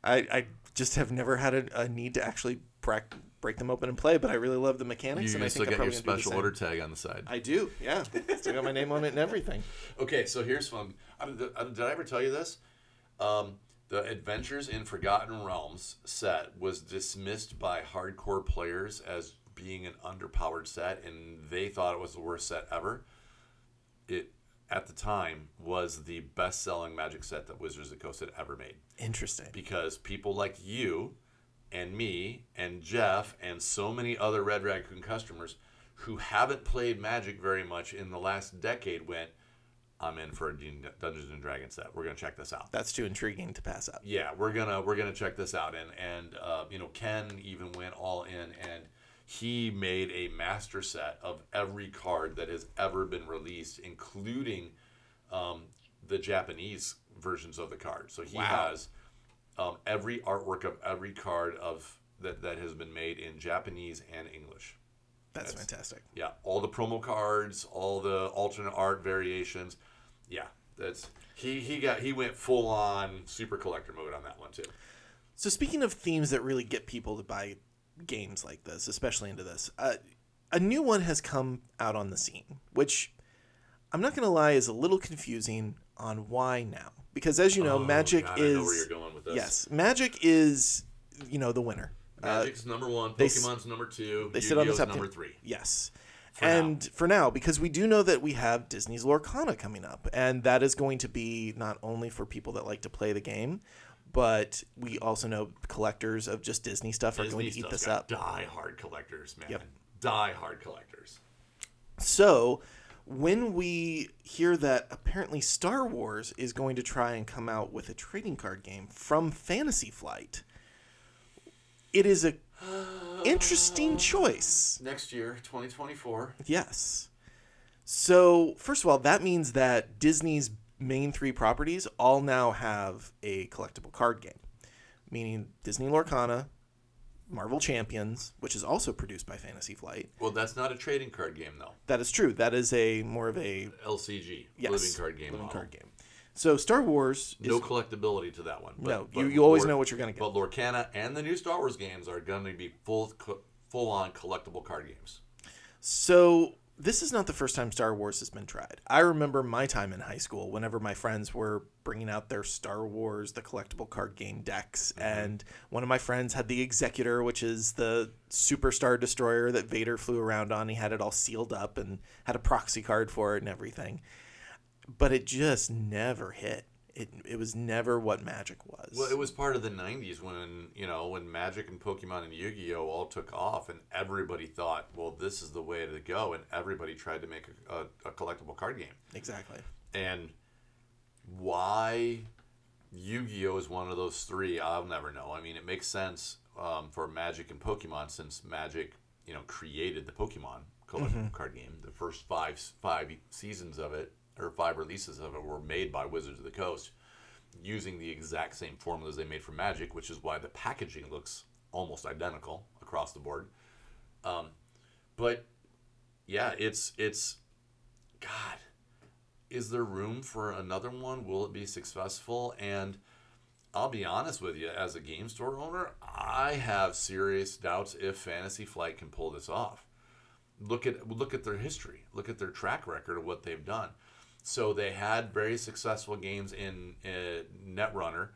I I just have never had a, a need to actually break break them open and play, but I really love the mechanics, You and I still think I'm got your probably gonna do the special order tag on the side. I do, yeah. Still got my name on it and everything. Okay, so here's fun. Did, I- did I ever tell you this? Um, the Adventures in Forgotten Realms set was dismissed by hardcore players as being an underpowered set, and they thought it was the worst set ever. It at the time was the best-selling Magic set that Wizards of the Coast had ever made Interesting. because people like you and me and Jeff and so many other Red Raccoon customers who haven't played Magic very much in the last decade went, I'm in for a Dun- Dungeons and Dragons set. We're gonna check this out. That's too intriguing to pass up. Yeah, we're gonna we're gonna check this out. And and uh, you know Ken even went all in and he made a master set of every card that has ever been released, including um, the Japanese versions of the card. So he Wow. has um, every artwork of every card of that, that has been made in Japanese and English. That's, fantastic. Yeah, all the promo cards, all the alternate art variations. Yeah, that's he he got he went full on super collector mode on that one too. So speaking of themes that really get people to buy games like this, especially into this, uh, a new one has come out on the scene, which I'm not going to lie is a little confusing on why now. Because as you know, Oh, Magic God, is I know where you're going with this. yes, Magic is you know the winner. Uh, Magic's number one. they Pokemon's number two. they sit on the top number 10. three. Yes. For and for now, because we do know that we have Disney's Lorcana coming up, and that is going to be not only for people that like to play the game, but we also know collectors of just Disney stuff are going to Disney eat this up. Die hard collectors, man. Yep. Die hard collectors. So, when we hear that apparently Star Wars is going to try and come out with a trading card game from Fantasy Flight, it is a interesting choice. Next year, 2024. Yes. So, first of all, that means that Disney's main three properties all now have a collectible card game, meaning Disney Lorcana, Marvel Champions, which is also produced by Fantasy Flight. Well, that's not a trading card game though. That is true. That is a more of a LCG, yes, living card game. living model. card game. So Star Wars is No collectability to that one. But, no. but you, you always Lor- know what you're gonna get. But Lorcana and the new Star Wars games are going to be full full on collectible card games. So this is not the first time Star Wars has been tried. I remember my time in high school whenever my friends were bringing out their Star Wars, the collectible card game decks, mm-hmm. and one of my friends had the Executor, which is the superstar destroyer that Vader flew around on. He had it all sealed up and had a proxy card for it and everything. But it just never hit. It, it was never what Magic was. Well, it was part of the '90s when you know when Magic and Pokemon and Yu-Gi-Oh all took off, and everybody thought, well, this is the way to go, and everybody tried to make a, a, a collectible card game. exactly. And why Yu-Gi-Oh is one of those three, I'll never know. I mean, it makes sense um, for Magic and Pokemon since Magic, you know, created the Pokemon collectible card game. The first five five seasons of it or five releases of it were made by Wizards of the Coast using the exact same formulas they made for Magic, which is why the packaging looks almost identical across the board. Um, but yeah, it's it's God is there room for another one? Will it be successful? And I'll be honest with you, as a game store owner, I have serious doubts if Fantasy Flight can pull this off. Look at look at their history. Look at their track record of what they've done. So they had very successful games in uh, Netrunner,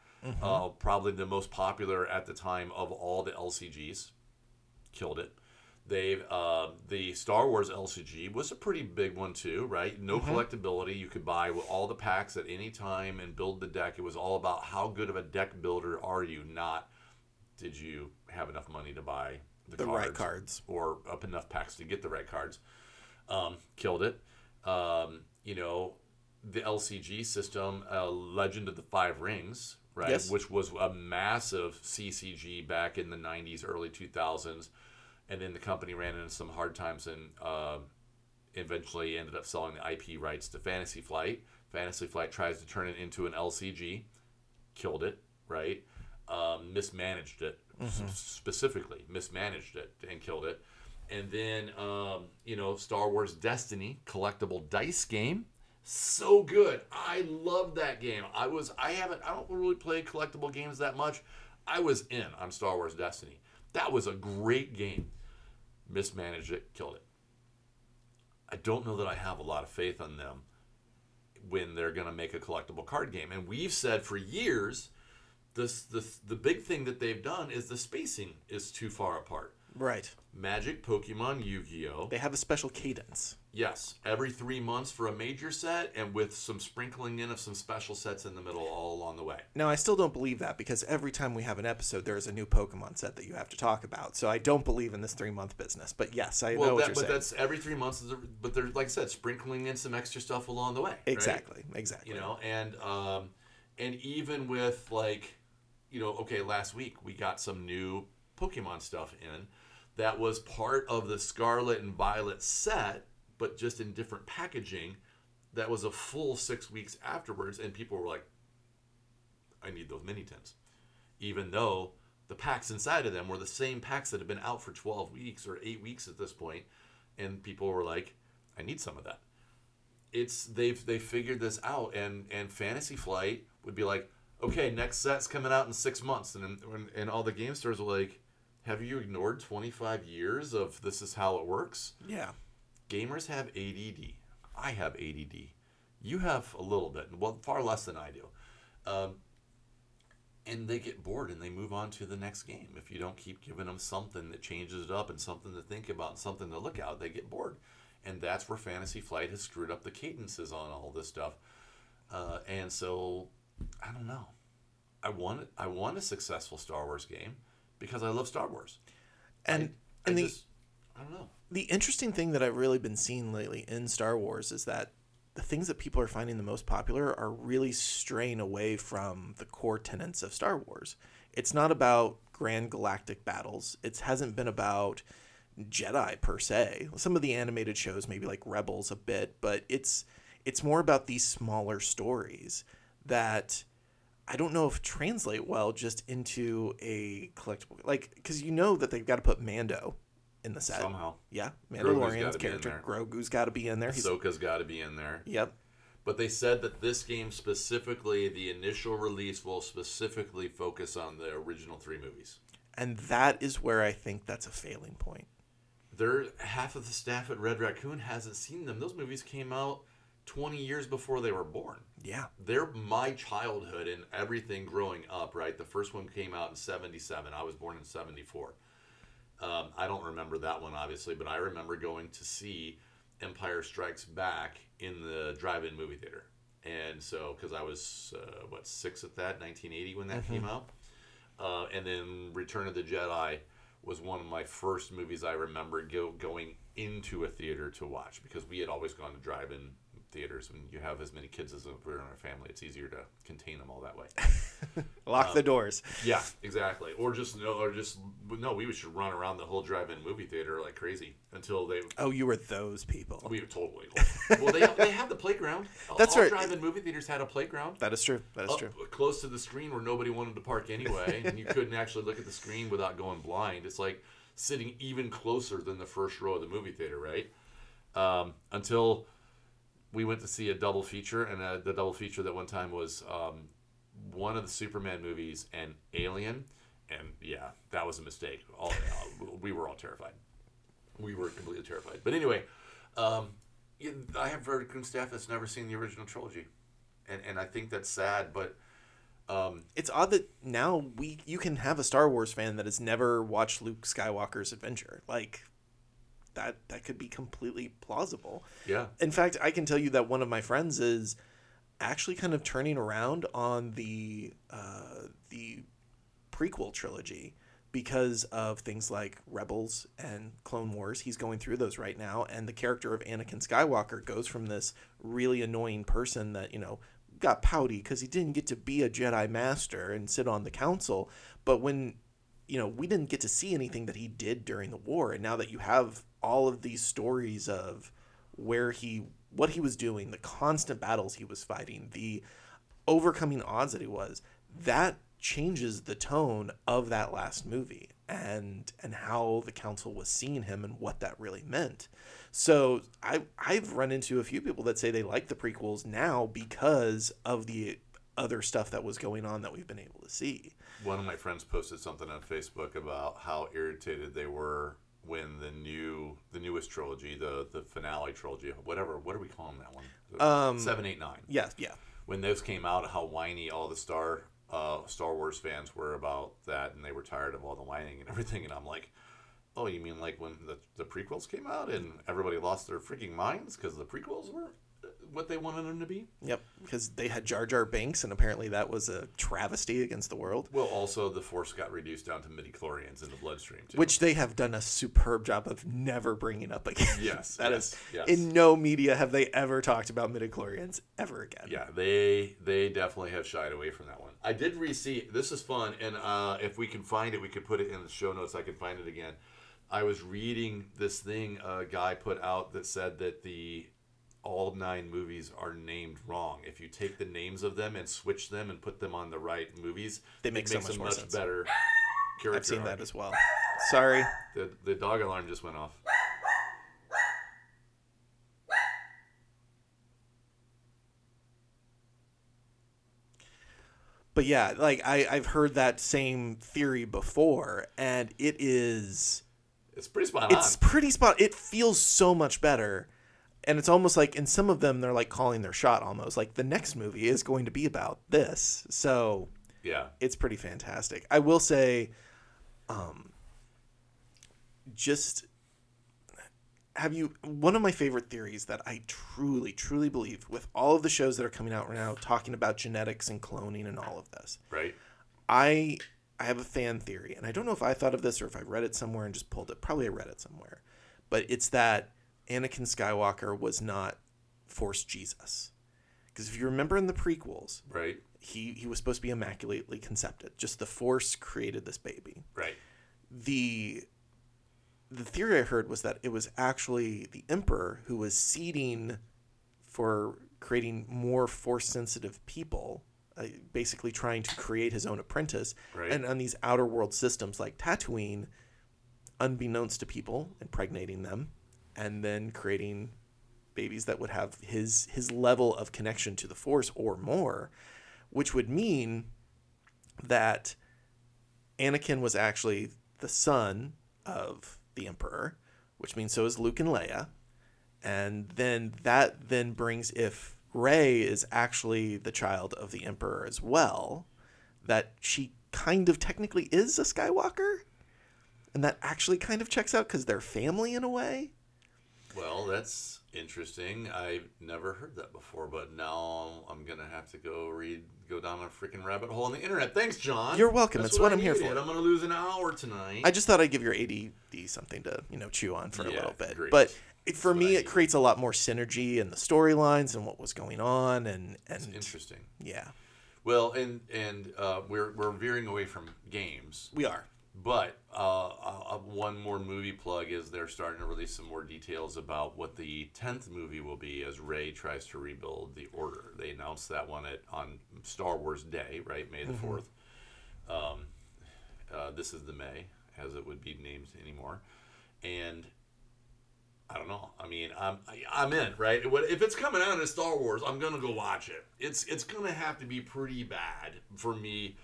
uh, probably the most popular at the time of all the LCGs. Killed it. They've uh, the Star Wars LCG was a pretty big one too, right? No collectability. You could buy all the packs at any time and build the deck. It was all about how good of a deck builder are you, not did you have enough money to buy the, The cards right cards. or up enough packs to get the right cards. Um, killed it. Um, you know, the LCG system, uh, Legend of the Five Rings, right? Yes. Which was a massive CCG back in the 90s, early 2000s. And then the company ran into some hard times and uh, eventually ended up selling the IP rights to Fantasy Flight. Fantasy Flight tries to turn it into an LCG, killed it, right? Um, mismanaged it, s- specifically mismanaged it and killed it. And then, um, you know, Star Wars Destiny collectible dice game, so good. I love that game. I was, I haven't, I don't really play collectible games that much. I was in on Star Wars Destiny. That was a great game. Mismanaged it, killed it. I don't know that I have a lot of faith on them when they're going to make a collectible card game. And we've said for years, this, this the big thing that they've done is the spacing is too far apart. Right. Magic, Pokemon, Yu-Gi-Oh. They have a special cadence. Yes, every three months for a major set, and with some sprinkling in of some special sets in the middle all along the way. Now, I still don't believe that because every time we have an episode, there is a new Pokemon set that you have to talk about. So I don't believe in this three month business. But yes, I know Well, what you're but saying. that's every three months. But there's like I said, sprinkling in some extra stuff along the way. right? Exactly. Exactly. you know and um and even with like you know okay last week we got some new pokemon stuff in that was part of the scarlet and violet set but just in different packaging that was a full six weeks afterwards and people were like i need those mini tins even though the packs inside of them were the same packs that had been out for 12 weeks or 8 weeks at this point and people were like i need some of that. It's they've they figured this out and and fantasy flight would be like okay next set's coming out in six months and and, and all the game stores were like have you ignored 25 years of this is how it works? Yeah. gamers have add i have add you have a little bit well far less than i do. Um, and they get bored and they move on to the next game. If you don't keep giving them something that changes it up and something to think about and something to look at they get bored. And that's where fantasy flight has screwed up the cadences on all this stuff. Uh, and so i don't know. I want i want a successful star wars game because i love star wars And I, and I the just i don't know the interesting thing that I've really been seeing lately in Star Wars is that the things that people are finding the most popular are really straying away from the core tenets of Star Wars. It's not about grand galactic battles. It hasn't been about Jedi per se. Some of the animated shows, maybe like Rebels, a bit, but it's it's more about these smaller stories that I don't know if translate well just into a collectible, like because you know that they've got to put Mando in the set Somehow. Yeah, Mandalorian's gotta be in character. Grogu's got to be in there. Ahsoka's got to be in there. yep. But they said that this game specifically, the initial release will specifically focus on the original three movies. And that is where I think that's a failing point. They're half of the staff at Red Raccoon hasn't seen them. Those movies came out 20 years before they were born. Yeah. They're my childhood and everything growing up, right? The first one came out in 77. I was born in 74. Um, I don't remember that one, obviously, but I remember going to see Empire Strikes Back in the drive in movie theater. And so, because I was, uh, what, six at that, 1980 when that came out. Uh, and then Return of the Jedi was one of my first movies I remember go, going into a theater to watch because we had always gone to drive in theaters. When you have as many kids as we're in our family, it's easier to contain them all that way. Lock the doors. Yeah, exactly. Or just no, or just no. We should run around the whole drive-in movie theater like crazy until they. Oh, you were those people. We were totally. well, they they have the playground. That's All right. Drive-in movie theaters had a playground. That is true. That is true. close to the screen where nobody wanted to park anyway, and you couldn't actually look at the screen without going blind. It's like sitting even closer than the first row of the movie theater, right? Um, until we went to see a double feature, and uh, the double feature that one time was um, one of the Superman movies and Alien, and yeah, that was a mistake. All uh, we were all terrified. We were completely terrified. But anyway, um, I have Vertical staff that's never seen the original trilogy, and and I think that's sad. But um, It's odd that now we you can have a Star Wars fan that has never watched Luke Skywalker's adventure. Like that that could be completely plausible. yeah, In fact, I can tell you that one of my friends is actually kind of turning around on the uh, the prequel trilogy because of things like Rebels and Clone Wars. He's going through those right now, and the character of Anakin Skywalker goes from this really annoying person that you know got pouty because he didn't get to be a Jedi Master and sit on the council, but when you know we didn't get to see anything that he did during the war, and now that you have all of these stories of where he what he was doing, the constant battles he was fighting, the overcoming odds that he was, that changes the tone of that last movie and and how the council was seeing him and what that really meant. So I I've run into a few people that say they like the prequels now because of the other stuff that was going on that we've been able to see. one of my friends posted something on Facebook about how irritated they were when the new the newest trilogy, the the finale trilogy, whatever. What are we calling that one? Um, Seven, eight, nine. Yes, yeah. when those came out, how whiny all the Star uh, Star Wars fans were about that, and they were tired of all the whining and everything. And I'm like, oh, you mean like when the, the prequels came out and everybody lost their freaking minds because the prequels were what they wanted them to be? Yep, because they had Jar Jar Binks, and apparently that was a travesty against the world. Well, also the Force got reduced down to midi chlorians in the bloodstream too. which they have done a superb job of never bringing up again. Yes, that yes, is yes. in no media have they ever talked about midi chlorians ever again. Yeah, they they definitely have shied away from that one. I did re-see. This is fun, and uh, if we can find it, we could put it in the show notes. I can find it again. I was reading this thing a guy put out that said that the all nine movies are named wrong. If you take the names of them and switch them and put them on the right movies, They make so much a much better character. I've seen arc. that as well. Sorry. The the dog alarm just went off. But yeah, like I, I've heard that same theory before, and it is It's pretty spot it's on. pretty spot it feels so much better. And it's almost like in some of them they're like calling their shot almost. Like the next movie is going to be about this. So Yeah, it's pretty fantastic. I will say, um, just have you one of my favorite theories that I truly, truly believe with all of the shows that are coming out right now talking about genetics and cloning and all of this. right. I I have a fan theory, and I don't know if I thought of this or if I read it somewhere and just pulled it. Probably I read it somewhere, but it's that Anakin Skywalker was not Force Jesus, because if you remember in the prequels, Right. he he was supposed to be immaculately concepted. Just the Force created this baby. Right. The the theory I heard was that it was actually the Emperor who was seeding for creating more force sensitive people, uh, basically trying to create his own apprentice. Right. And on these outer world systems like Tatooine, unbeknownst to people, impregnating them, and then creating babies that would have his his level of connection to the Force or more, which would mean that Anakin was actually the son of the Emperor, which means so is Luke and Leia. And then that then brings if Rey is actually the child of the Emperor as well, that she kind of technically is a Skywalker. And that actually kind of checks out because they're family in a way. Well, that's interesting. I've never heard that before, but now I'm gonna have to go read, go down a freaking rabbit hole on the internet. Thanks, John. You're welcome. It's what I I'm here for. I'm gonna lose an hour tonight. I just thought I'd give your ADD something to you know chew on for a little bit. great. But it, for me, it creates a lot more synergy in the storylines and what was going on, and It's and interesting. yeah, Well, and and uh, we're we're veering away from games, we are. But uh, uh, one more movie plug is they're starting to release some more details about what the tenth movie will be as Rey tries to rebuild the Order. They announced that one at on Star Wars Day, right, May the 4th Um, uh, this is the May, as it would be named anymore, and. I don't know. I mean, I'm I- I'm in, right? If it's coming out in Star Wars, I'm gonna go watch it. It's it's gonna have to be pretty bad for me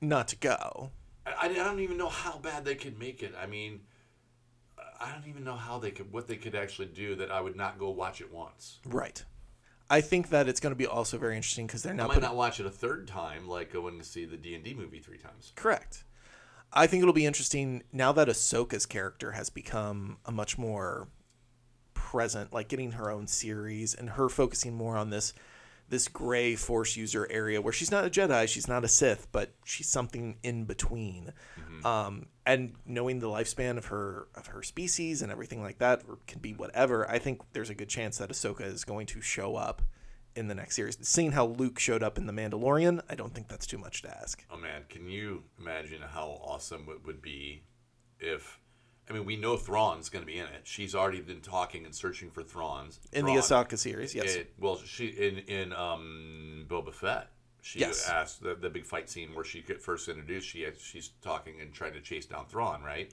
Not to go. I, I don't even know how bad they could make it. I mean, I don't even know how they could, what they could actually do that I would not go watch it once. Right. I think that it's going to be also very interesting because they're I now might putting, not watch it a third time, like going to see the D and D movie three times. correct. I think it'll be interesting now that Ahsoka's character has become a much more present, like getting her own series and her focusing more on this this gray force user area where she's not a Jedi, she's not a Sith, but she's something in between. Um, and knowing the lifespan of her of her species and everything like that or can be whatever, I think there's a good chance that Ahsoka is going to show up in the next series. Seeing how Luke showed up in The Mandalorian, I don't think that's too much to ask. Oh man, can you imagine how awesome it would be if? I mean, we know Thrawn's going to be in it. She's already been talking and searching for Thrawn's In Thrawn. the Ahsoka series, yes. It, well, she in in um, Boba Fett. She Yes. asked the, the big fight scene where she get first introduced. She she's talking and trying to chase down Thrawn, right?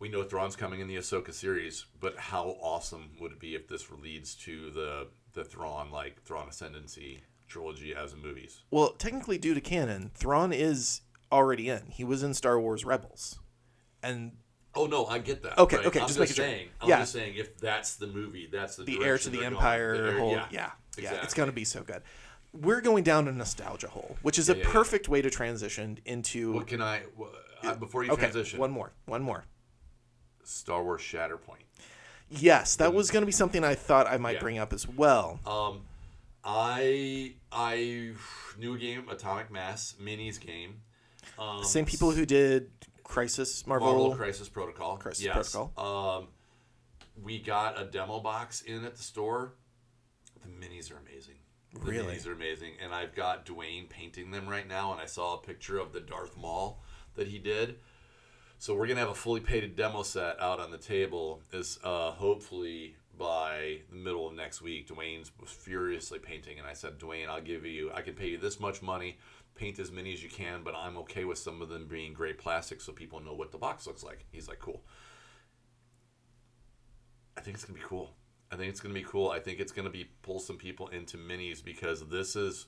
We know Thrawn's coming in the Ahsoka series, but how awesome would it be if this leads to the the Thrawn like Thrawn Ascendancy trilogy as in movies? well, technically, due to canon, Thrawn is already in. He was in Star Wars Rebels. And Oh no, I get that. Okay, right? okay, I'm just just making sure. saying. I'm Yeah. just saying if that's the movie, that's the the heir to the empire The heir- whole yeah, yeah yeah, it's going to be so good we're going down a nostalgia hole which is a Yeah, yeah, yeah. perfect way to transition into What can I uh, before you okay transition? one more one more Star Wars Shatterpoint. yes that was going to be something i thought i might bring up as well Um, I I knew a game, Atomic Mass minis game. Um, same people who did crisis marvel, Marvel Crisis Protocol. Crisis yes. Protocol. Um, we got a demo box in at the store. The minis are amazing. The Really? minis are amazing, and I've got Dwayne painting them right now. And I saw a picture of the Darth Maul that he did. So we're gonna have a fully painted demo set out on the table. Is uh, hopefully by the middle of next week. Dwayne's was furiously painting, and I said, Dwayne, I'll give you, I can pay you this much money, paint as many as you can, but I'm okay with some of them being gray plastic so people know what the box looks like. He's like, cool. I think it's gonna be cool. I think it's gonna be cool. I think it's gonna be pull some people into minis because this is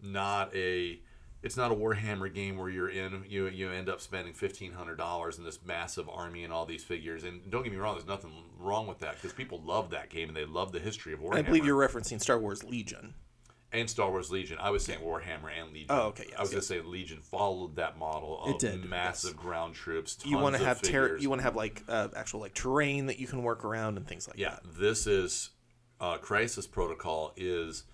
not a it's not a Warhammer game where you're in you you end up spending fifteen hundred dollars in this massive army and all these figures. And don't get me wrong, there's nothing wrong with that because people love that game and they love the history of Warhammer. i believe you're referencing star wars legion and Star Wars Legion. I was saying Warhammer and Legion. Oh, okay, yes, I was yes. gonna say Legion followed that model of It did, massive yes. ground troops. you want to have ter- you want to have like uh, actual like terrain that you can work around and things like yeah. that Yeah, This is uh, Crisis Protocol is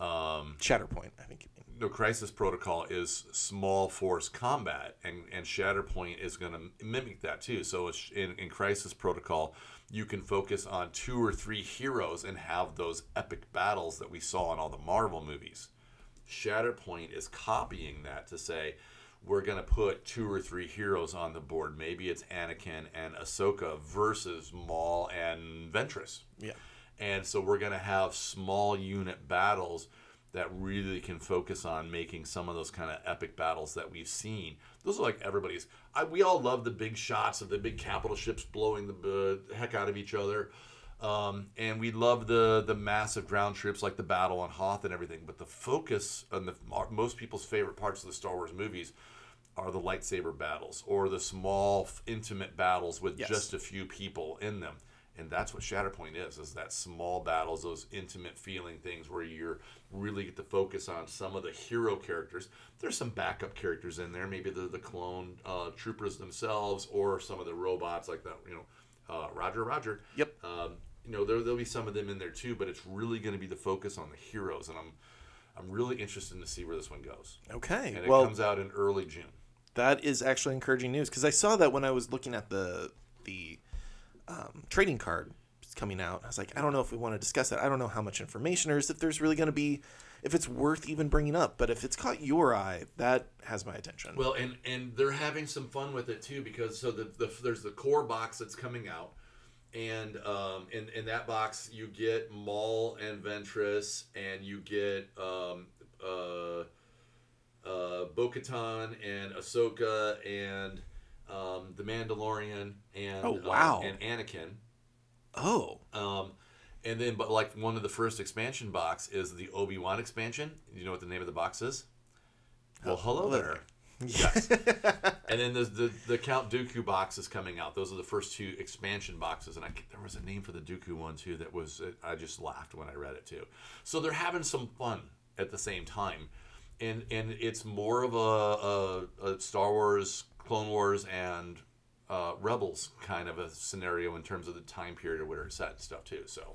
um, shatterpoint i think no crisis protocol is small force combat and and shatterpoint is going to mimic that too so it's in, in crisis protocol you can focus on two or three heroes and have those epic battles that we saw in all the marvel movies shatterpoint is copying that to say we're gonna put two or three heroes on the board. Maybe it's Anakin and Ahsoka versus Maul and Ventress. Yeah. And so we're going to have small unit battles that really can focus on making some of those kind of epic battles that we've seen. Those are like everybody's. I, we all love the big shots of the big capital ships blowing the uh, heck out of each other. Um, and we love the the massive ground troops like the battle on Hoth and everything. But the focus on the most people's favorite parts of the Star Wars movies are the lightsaber battles or the small intimate battles with Yes. just a few people in them and that's what shatterpoint is is that small battles those intimate feeling things where you're really get to focus on some of the hero characters there's some backup characters in there maybe the, the clone uh, troopers themselves or some of the robots like that you know uh, roger roger Yep. um, you know there, there'll be some of them in there too but it's really going to be the focus on the heroes and i'm i'm really interested to see where this one goes Okay. and it well, comes out in early june that is actually encouraging news because I saw that when I was looking at the the um, trading card is coming out. I was like, I don't know if we want to discuss that. I don't know how much information there is. If there's really going to be, if it's worth even bringing up. But if it's caught your eye, that has my attention. Well, and and they're having some fun with it too because so the, the there's the core box that's coming out, and um in in that box you get Maul and Ventress, and you get um uh uh Bo-Katan and Ahsoka and um the Mandalorian and Oh, uh, wow. and Anakin. oh, Um, and then, but like one of the first expansion box is the Obi Wan expansion. You know what the name of the box is? Well, hello there. Yes. and then the, the the Count Dooku box is coming out. Those are the first two expansion boxes, and I there was a name for the Dooku one too that was I just laughed when I read it too. So they're having some fun at the same time, and and it's more of a, a, a Star Wars, Clone Wars, and uh, Rebels kind of a scenario in terms of the time period where it's set and stuff too. So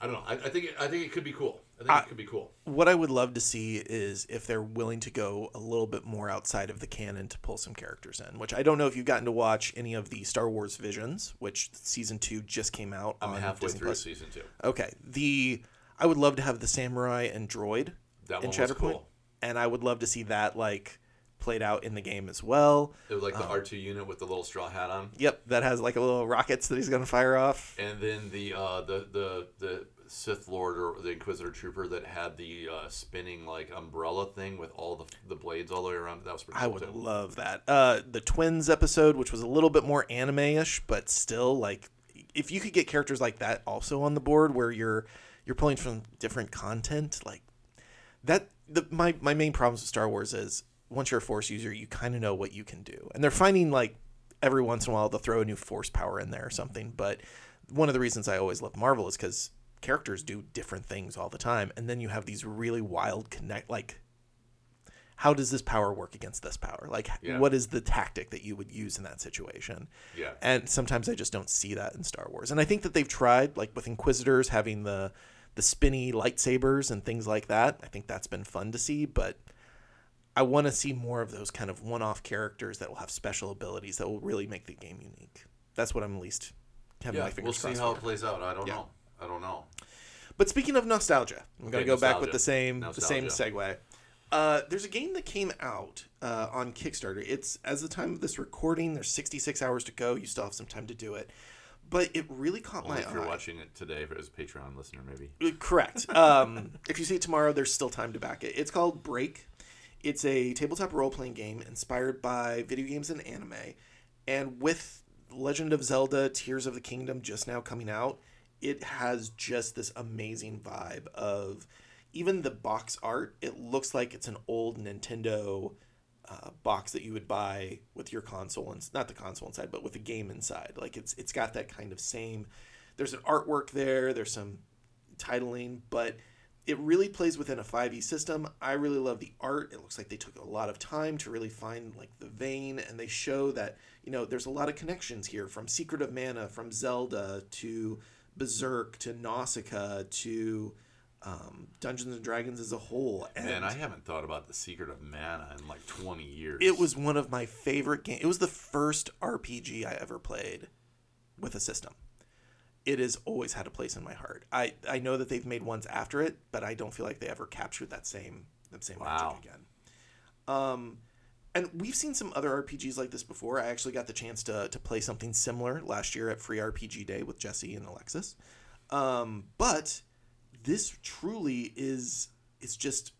I don't know. I, I think it, I think it could be cool. I think I- it could be cool. what I would love to see is if they're willing to go a little bit more outside of the canon to pull some characters in. Which I don't know if you've gotten to watch any of the Star Wars Visions, which season two just came out. I'm halfway Disney through Plus. season two. Okay, the I would love to have the samurai and droid That in was cool. and I would love to see that like played out in the game as well. It was like the R two unit with the little straw hat on, Yep, that has like a little rockets that he's gonna fire off. and then the uh, the the the Sith Lord or the Inquisitor Trooper that had the uh, spinning like umbrella thing with all the the blades all the way around. That was pretty. Cool. I cool would too. love that. Uh, the twins episode, which was a little bit more anime-ish, but still like, if you could get characters like that also on the board, where you're you're pulling from different content, like that. The my my main problems with Star Wars is once you're a Force user, you kind of know what you can do, and they're finding like every once in a while they'll throw a new Force power in there or something. But one of the reasons I always love Marvel is because characters do different things all the time, and then you have these really wild connect like how does this power work against this power? Like, Yeah. what is the tactic that you would use in that situation? Yeah. And sometimes I just don't see that in Star Wars. And I think that they've tried, like with Inquisitors having the the spinny lightsabers and things like that. I think that's been fun to see, but I want to see more of those kind of one-off characters that will have special abilities that will really make the game unique. That's what I'm at least having Yeah, my fingers we'll fingers see crossed how for. it plays out. I don't Yeah. know. I don't know. But speaking of nostalgia, I'm Okay, gonna go back with the same the same segue. Uh, there's a game that came out uh, on Kickstarter. It's as the time of this recording. There's 66 hours to go. You still have some time to do it, but it really caught Only my if you're eye. watching it today as a Patreon listener, maybe. Uh, Correct. Um, if you see it tomorrow, there's still time to back it. It's called Break. It's a tabletop role playing game inspired by video games and anime. And with Legend of Zelda Tears of the Kingdom just now coming out, it has just this amazing vibe of even the box art. It looks like it's an old Nintendo uh, box that you would buy with your console and not the console inside, but with the game inside. Like it's it's got that kind of same. There's an artwork there. There's some titling, but it really plays within a 5e system. I really love the art. It looks like they took a lot of time to really find like the vein and they show that, you know, there's a lot of connections here from Secret of Mana, from Zelda to Berserk to Nausicaa to um, Dungeons and Dragons as a whole. And Man, I haven't thought about the Secret of Mana in like 20 years. it was one of my favorite games. It was the first RPG I ever played with a system. It has always had a place in my heart. I, I know that they've made ones after it, but I don't feel like they ever captured that same that same Wow. magic again. Um, and we've seen some other RPGs like this before. I actually got the chance to to play something similar last year at Free RPG Day with Jesse and Alexis. Um, but this truly is it's just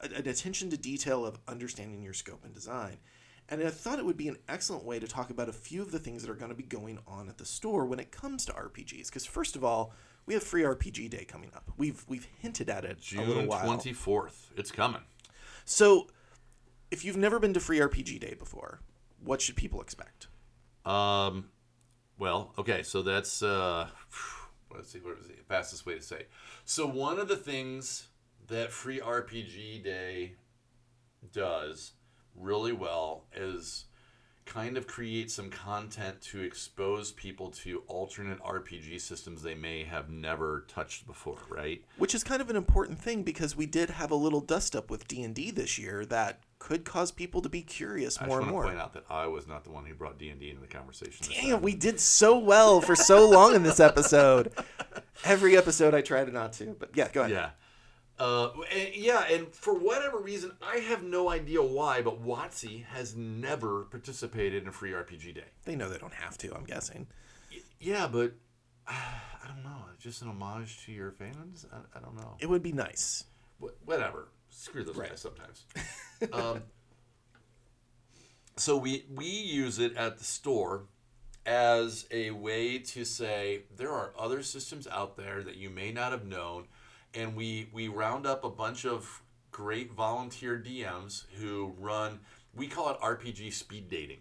a- an attention to detail of understanding your scope and design. And I thought it would be an excellent way to talk about a few of the things that are going to be going on at the store when it comes to RPGs. Because first of all, we have Free RPG Day coming up. We've we've hinted at it a little June while. twenty fourth. It's coming. So, if you've never been to Free RPG Day before, what should people expect? Um, well, okay, so that's uh, let's see what is the fastest way to say. So one of the things that Free RPG Day does really well is kind of create some content to expose people to alternate RPG systems they may have never touched before, right? Which is kind of an important thing because we did have a little dust up with D and D this year that could cause people to be curious I more and want to point out that I was not the one who brought D and D into the conversation. Damn, we did so well for so long in this episode. Every episode I try to not to, but yeah, go ahead. Yeah. Uh, and, yeah, and for whatever reason, I have no idea why, but WotC has never participated in Free RPG Day. They know they don't have to. I'm guessing. Y- Yeah, but uh, I don't know. Just an homage to your fans? I, I don't know. It would be nice. Wh- whatever. Screw those Right. guys sometimes. um, so we we use it at the store as a way to say there are other systems out there that you may not have known, and we we round up a bunch of great volunteer DMs who run. We call it RPG speed dating,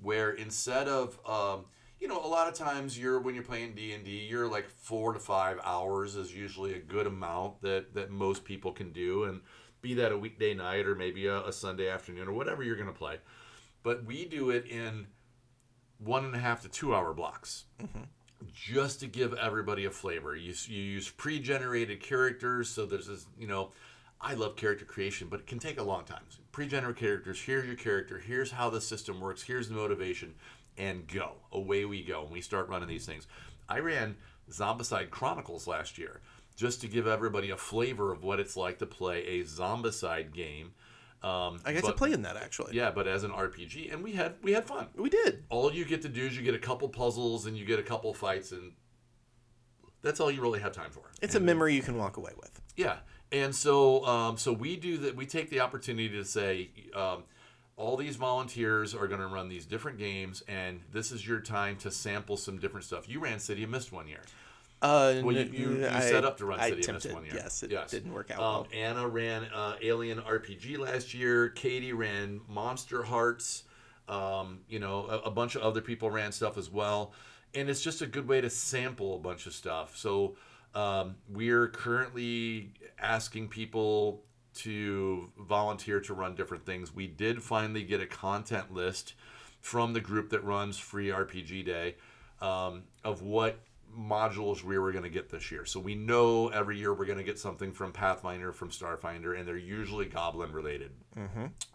where instead of um, you know a lot of times you're when you're playing d&d you're like four to five hours is usually a good amount that that most people can do and be that a weekday night or maybe a, a sunday afternoon or whatever you're going to play but we do it in one and a half to two hour blocks just to give everybody a flavor. You, you use pre-generated characters so there's this you know i love character creation but it can take a long time. Pre-generated characters here's your character here's how the system works here's the motivation and go. Away we go and we start running these things. I ran zombicide chronicles last year just to give everybody a flavor of what it's like to play a zombicide game um, I got to play in that actually. yeah but as an rpg and we had we had fun we did. all you get to do is you get a couple puzzles and you get a couple fights and that's all you really have time for It's a memory you can walk away with. yeah and so um, so we do that we take the opportunity to say um, all these volunteers are going to run these different games and this is your time to sample some different stuff you ran city of mist one year Uh, well, you, you, you I- set up to run I City of attempted, one year. Yes, it didn't work out Um, well. Anna ran uh, Alien RPG last year. Katie ran Monster Hearts. Um, you know, a, a bunch of other people ran stuff as well. And it's just a good way to sample a bunch of stuff. So um, we're currently asking people to volunteer to run different things. We did finally get a content list from the group that runs Free RPG Day um, of what modules we were going to get this year. So we know every year we're going to get something from Pathfinder, from Starfinder, and they're usually Goblin related.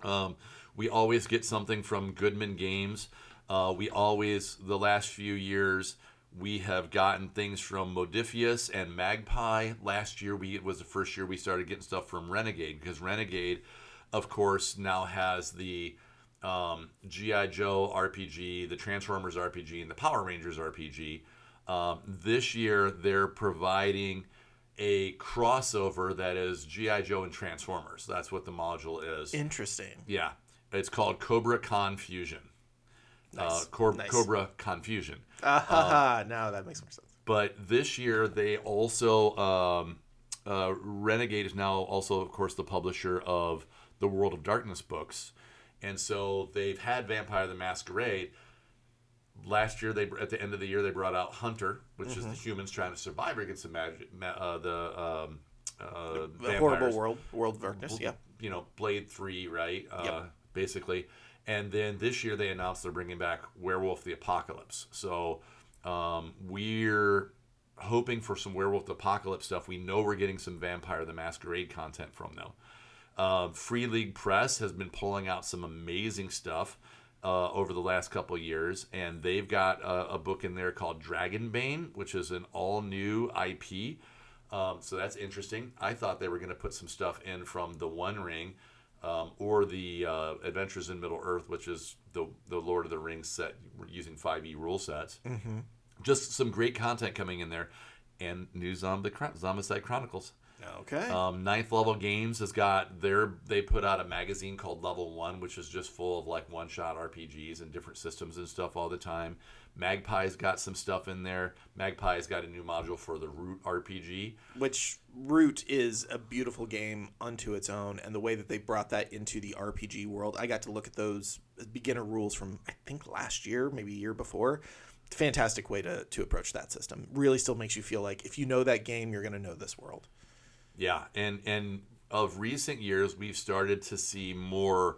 Um, we always get something from Goodman Games. Uh, we always, the last few years, we have gotten things from Modiphius and Magpie. Last year, we it was the first year we started getting stuff from Renegade because Renegade, of course, now has the um, GI Joe RPG, the Transformers RPG, and the Power Rangers RPG. Um, this year, they're providing a crossover that is GI Joe and Transformers. That's what the module is. Interesting. Yeah, it's called Cobra Confusion. Uh, Nice. Cor- Nice. Cobra Confusion. Ah, ha. now that makes more sense. But this year they also um, uh, Renegade is now also, of course, the publisher of the World of Darkness books, and so they've had Vampire the Masquerade. Last year, they at the end of the year they brought out Hunter, which is Mm-hmm. the humans trying to survive against the magic, ma- uh, the um, uh, The vampires horrible world, world of darkness. Yeah. you know, Blade Three, right? Uh, Yep. Basically, and then this year they announced they're bringing back Werewolf the Apocalypse. So um, we're hoping for some Werewolf the Apocalypse stuff. We know we're getting some Vampire the Masquerade content from them. Uh, Free League Press has been pulling out some amazing stuff uh, over the last couple years, and they've got a, a book in there called Dragonbane, which is an all new IP. Um, so that's interesting. I thought they were going to put some stuff in from the One Ring, um, or the uh, Adventures in Middle Earth, which is the the Lord of the Rings set using 5e rule sets. Mm-hmm. Just some great content coming in there, and new Zombie Zombicide Chronicles. Okay. Um, Ninth Level Games has got their they put out a magazine called Level One, which is just full of like one shot RPGs and different systems and stuff all the time. Magpie's got some stuff in there. Magpie's got a new module for the Root RPG. Which Root is a beautiful game unto its own, and the way that they brought that into the RPG world, I got to look at those beginner rules from I think last year, maybe a year before. Fantastic way to, to approach that system. Really still makes you feel like if you know that game, you're going to know this world. Yeah, and and of recent years, we've started to see more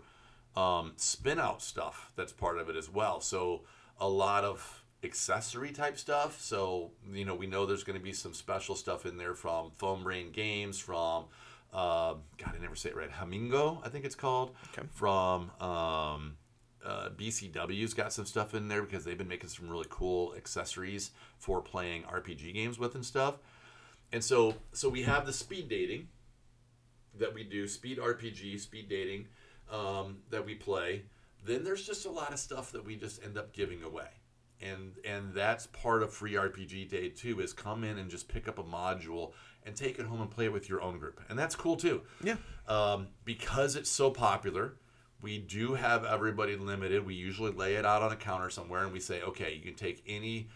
um, spin out stuff that's part of it as well. So a lot of accessory type stuff. So you know, we know there's going to be some special stuff in there from Foam Brain Games, from uh, God, I never say it right, Hamingo, I think it's called, Okay. from um, uh, BCW's got some stuff in there because they've been making some really cool accessories for playing RPG games with and stuff. And so, so we have the speed dating that we do, speed RPG, speed dating um, that we play. Then there's just a lot of stuff that we just end up giving away, and and that's part of free RPG day too. Is come in and just pick up a module and take it home and play it with your own group, and that's cool too. Yeah. Um, because it's so popular, we do have everybody limited. We usually lay it out on a counter somewhere, and we say, okay, you can take any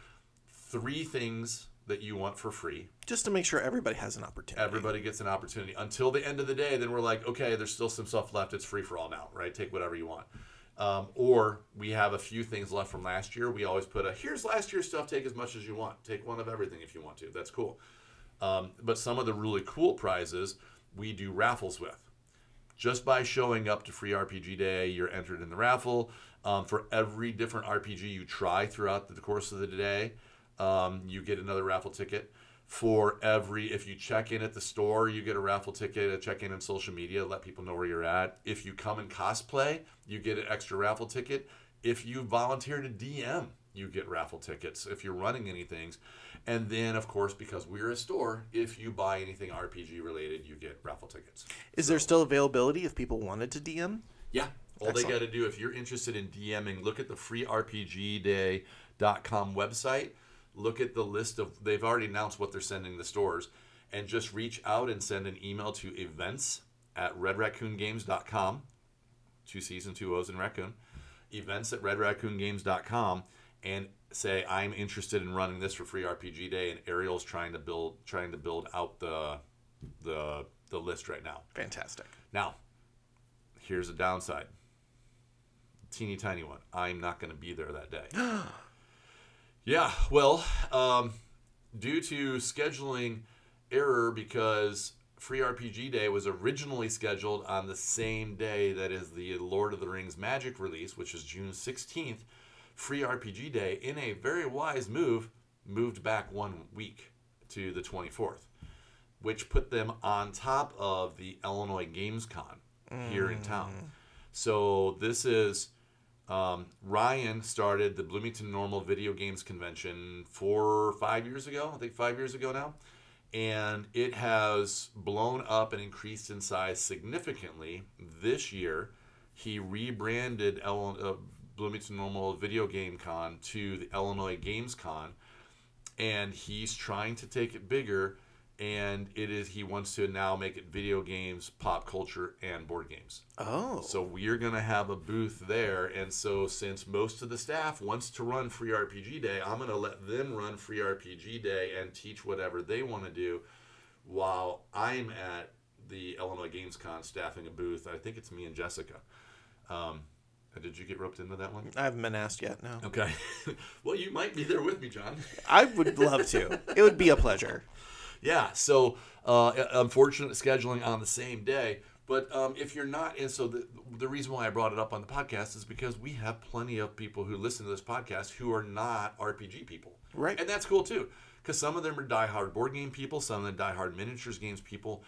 three things that you want for free. Just to make sure everybody has an opportunity. Everybody gets an opportunity until the end of the day. Then we're like, okay, there's still some stuff left. It's free for all now, right? Take whatever you want. Um, or we have a few things left from last year. We always put a here's last year's stuff. Take as much as you want. Take one of everything if you want to. That's cool. Um, but some of the really cool prizes we do raffles with. Just by showing up to Free RPG Day, you're entered in the raffle. Um, for every different RPG you try throughout the course of the day, um, you get another raffle ticket. For every, if you check in at the store, you get a raffle ticket. A check in on social media, let people know where you're at. If you come and cosplay, you get an extra raffle ticket. If you volunteer to DM, you get raffle tickets. If you're running any things, and then of course, because we're a store, if you buy anything RPG related, you get raffle tickets. Is there still availability if people wanted to DM? Yeah. All Excellent. they got to do, if you're interested in DMing, look at the freerpgday.com website. Look at the list of, they've already announced what they're sending the stores, and just reach out and send an email to events at redraccoongames.com. Two C's and two O's in raccoon. Events at redraccoongames.com and say, I'm interested in running this for free RPG day, and Ariel's trying to build trying to build out the the the list right now. Fantastic. Now, here's a downside. Teeny tiny one. I'm not going to be there that day. yeah, well, um, due to scheduling error because Free RPG Day was originally scheduled on the same day that is the Lord of the Rings Magic release, which is June 16th. Free RPG Day, in a very wise move, moved back one week to the 24th, which put them on top of the Illinois Games Con here in town. So this is um, Ryan started the Bloomington Normal Video Games Convention four or five years ago. I think five years ago now, and it has blown up and increased in size significantly this year. He rebranded uh, Bloomington Normal Video Game Con to the Illinois Games Con, and he's trying to take it bigger. And it is he wants to now make it video games, pop culture, and board games. Oh. So we're gonna have a booth there, and so since most of the staff wants to run Free RPG Day, I'm gonna let them run Free RPG Day and teach whatever they want to do, while I'm at the Illinois Games Con staffing a booth. I think it's me and Jessica. Um, did you get roped into that one? I haven't been asked yet, no. Okay. well, you might be there with me, John. I would love to. It would be a pleasure. Yeah. So, uh, unfortunate scheduling on the same day. But um, if you're not, and so the, the reason why I brought it up on the podcast is because we have plenty of people who listen to this podcast who are not RPG people. Right. And that's cool too. Because some of them are diehard board game people, some of them diehard miniatures games people.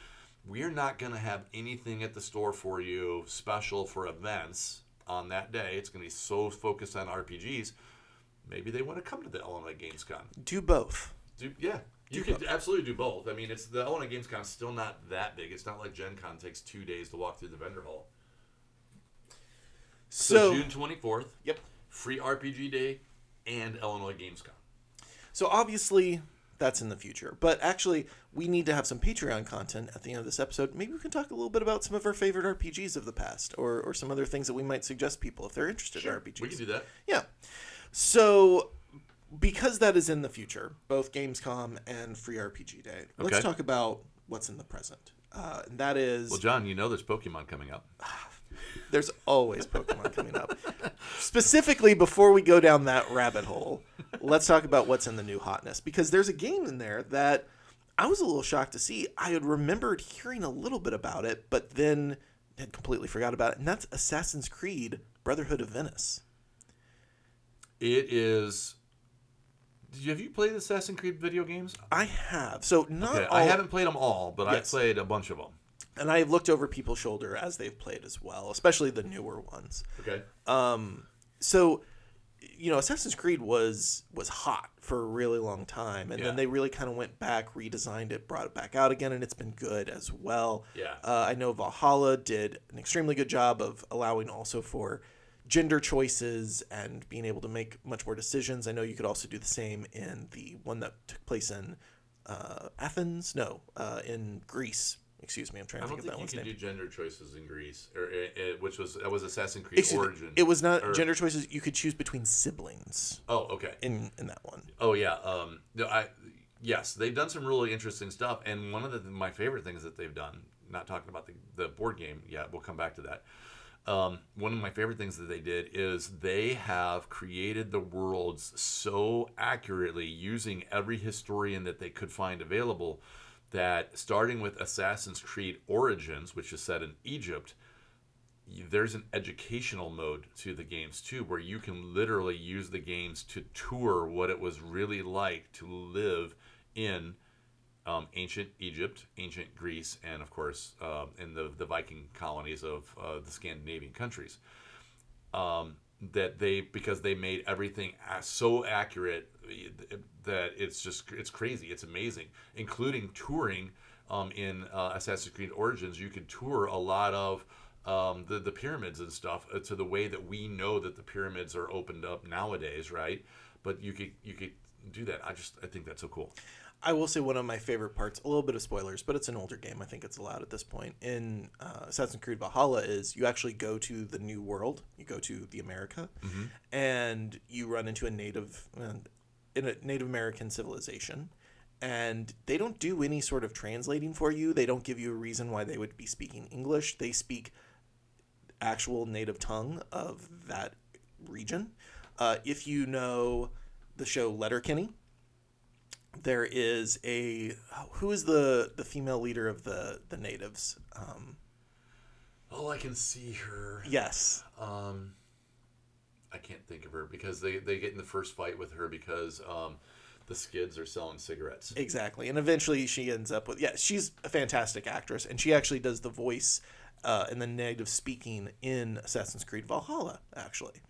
We're not going to have anything at the store for you special for events on that day. It's going to be so focused on RPGs. Maybe they want to come to the Illinois Games Con. Do both. Do yeah. You could absolutely do both. I mean, it's the Illinois Games Con still not that big. It's not like Gen Con takes two days to walk through the vendor hall. So, So, June twenty fourth. Yep. Free RPG Day and Illinois Games Con. so obviously that's in the future. But actually, we need to have some Patreon content at the end of this episode. Maybe we can talk a little bit about some of our favorite RPGs of the past, or or some other things that we might suggest people if they're interested in RPGs. We can do that. Yeah. So, because that is in the future, both Games Con and Free RPG Day, let's Okay. talk about what's in the present. Uh, and that is, Well, John, you know there's Pokemon coming up. there's always Pokemon coming up. Specifically, before we go down that rabbit hole, let's talk about what's in the new hotness. Because there's a game in there that I was a little shocked to see. I had remembered hearing a little bit about it, but then had completely forgot about it. And that's Assassin's Creed Brotherhood of Venice. It is. Did you have you played Assassin's Creed video games? I have. So, not Okay, all, I haven't played them all, but Yes. I played a bunch of them. and I have looked over people's shoulder as they've played as well, especially the newer ones. Okay. Um, so you know, Assassin's Creed was was hot for a really long time, and Yeah. then they really kind of went back, redesigned it, brought it back out again, and it's been good as well. Yeah. Uh, I know Valhalla did an extremely good job of allowing also for gender choices and being able to make much more decisions. I know you could also do the same in the one that took place in uh, Athens. No, uh, in Greece. Excuse me, I'm trying I to don't think of that you one's can name. do gender choices in Greece, or uh, uh, which was that was Assassin's Creed Excuse me, Origin. It was not or- gender choices. You could choose between siblings Oh, okay. in in that one. Oh yeah. Um, no, I yes, they've done some really interesting stuff, and one of the my favorite things that they've done. Not talking about the the board game yet. We'll come back to that. Um, one of my favorite things that they did is they have created the worlds so accurately using every historian that they could find available that starting with Assassin's Creed Origins, which is set in Egypt, there's an educational mode to the games too where you can literally use the games to tour what it was really like to live in um, ancient Egypt, ancient Greece, and of course um, in the, the Viking colonies of uh, the Scandinavian countries. Um, that they because they made everything so accurate that it's just it's crazy, it's amazing, including touring um, in uh, Assassin's Creed Origins. You could tour a lot of um, the the pyramids and stuff uh, to the way that we know that the pyramids are opened up nowadays, right? But you could you could do that. I just I think that's so cool. I will say one of my favorite parts, a little bit of spoilers, but it's an older game. I think it's allowed at this point. In uh, Assassin's Creed Valhalla, is you actually go to the New World, you go to the America, and you run into a native, in a Native American civilization, and they don't do any sort of translating for you. They don't give you a reason why they would be speaking English. They speak actual native tongue of that region. Uh, if you know the show Letterkenny, there is a who is the the female leader of the the natives? Um, Oh, I can see her. yes, Um, I can't think of her because they, they get in the first fight with her because um, the skids are selling cigarettes. exactly. And eventually she ends up with yeah, she's a fantastic actress, and she actually does the voice uh, and the native speaking in Assassin's Creed Valhalla actually.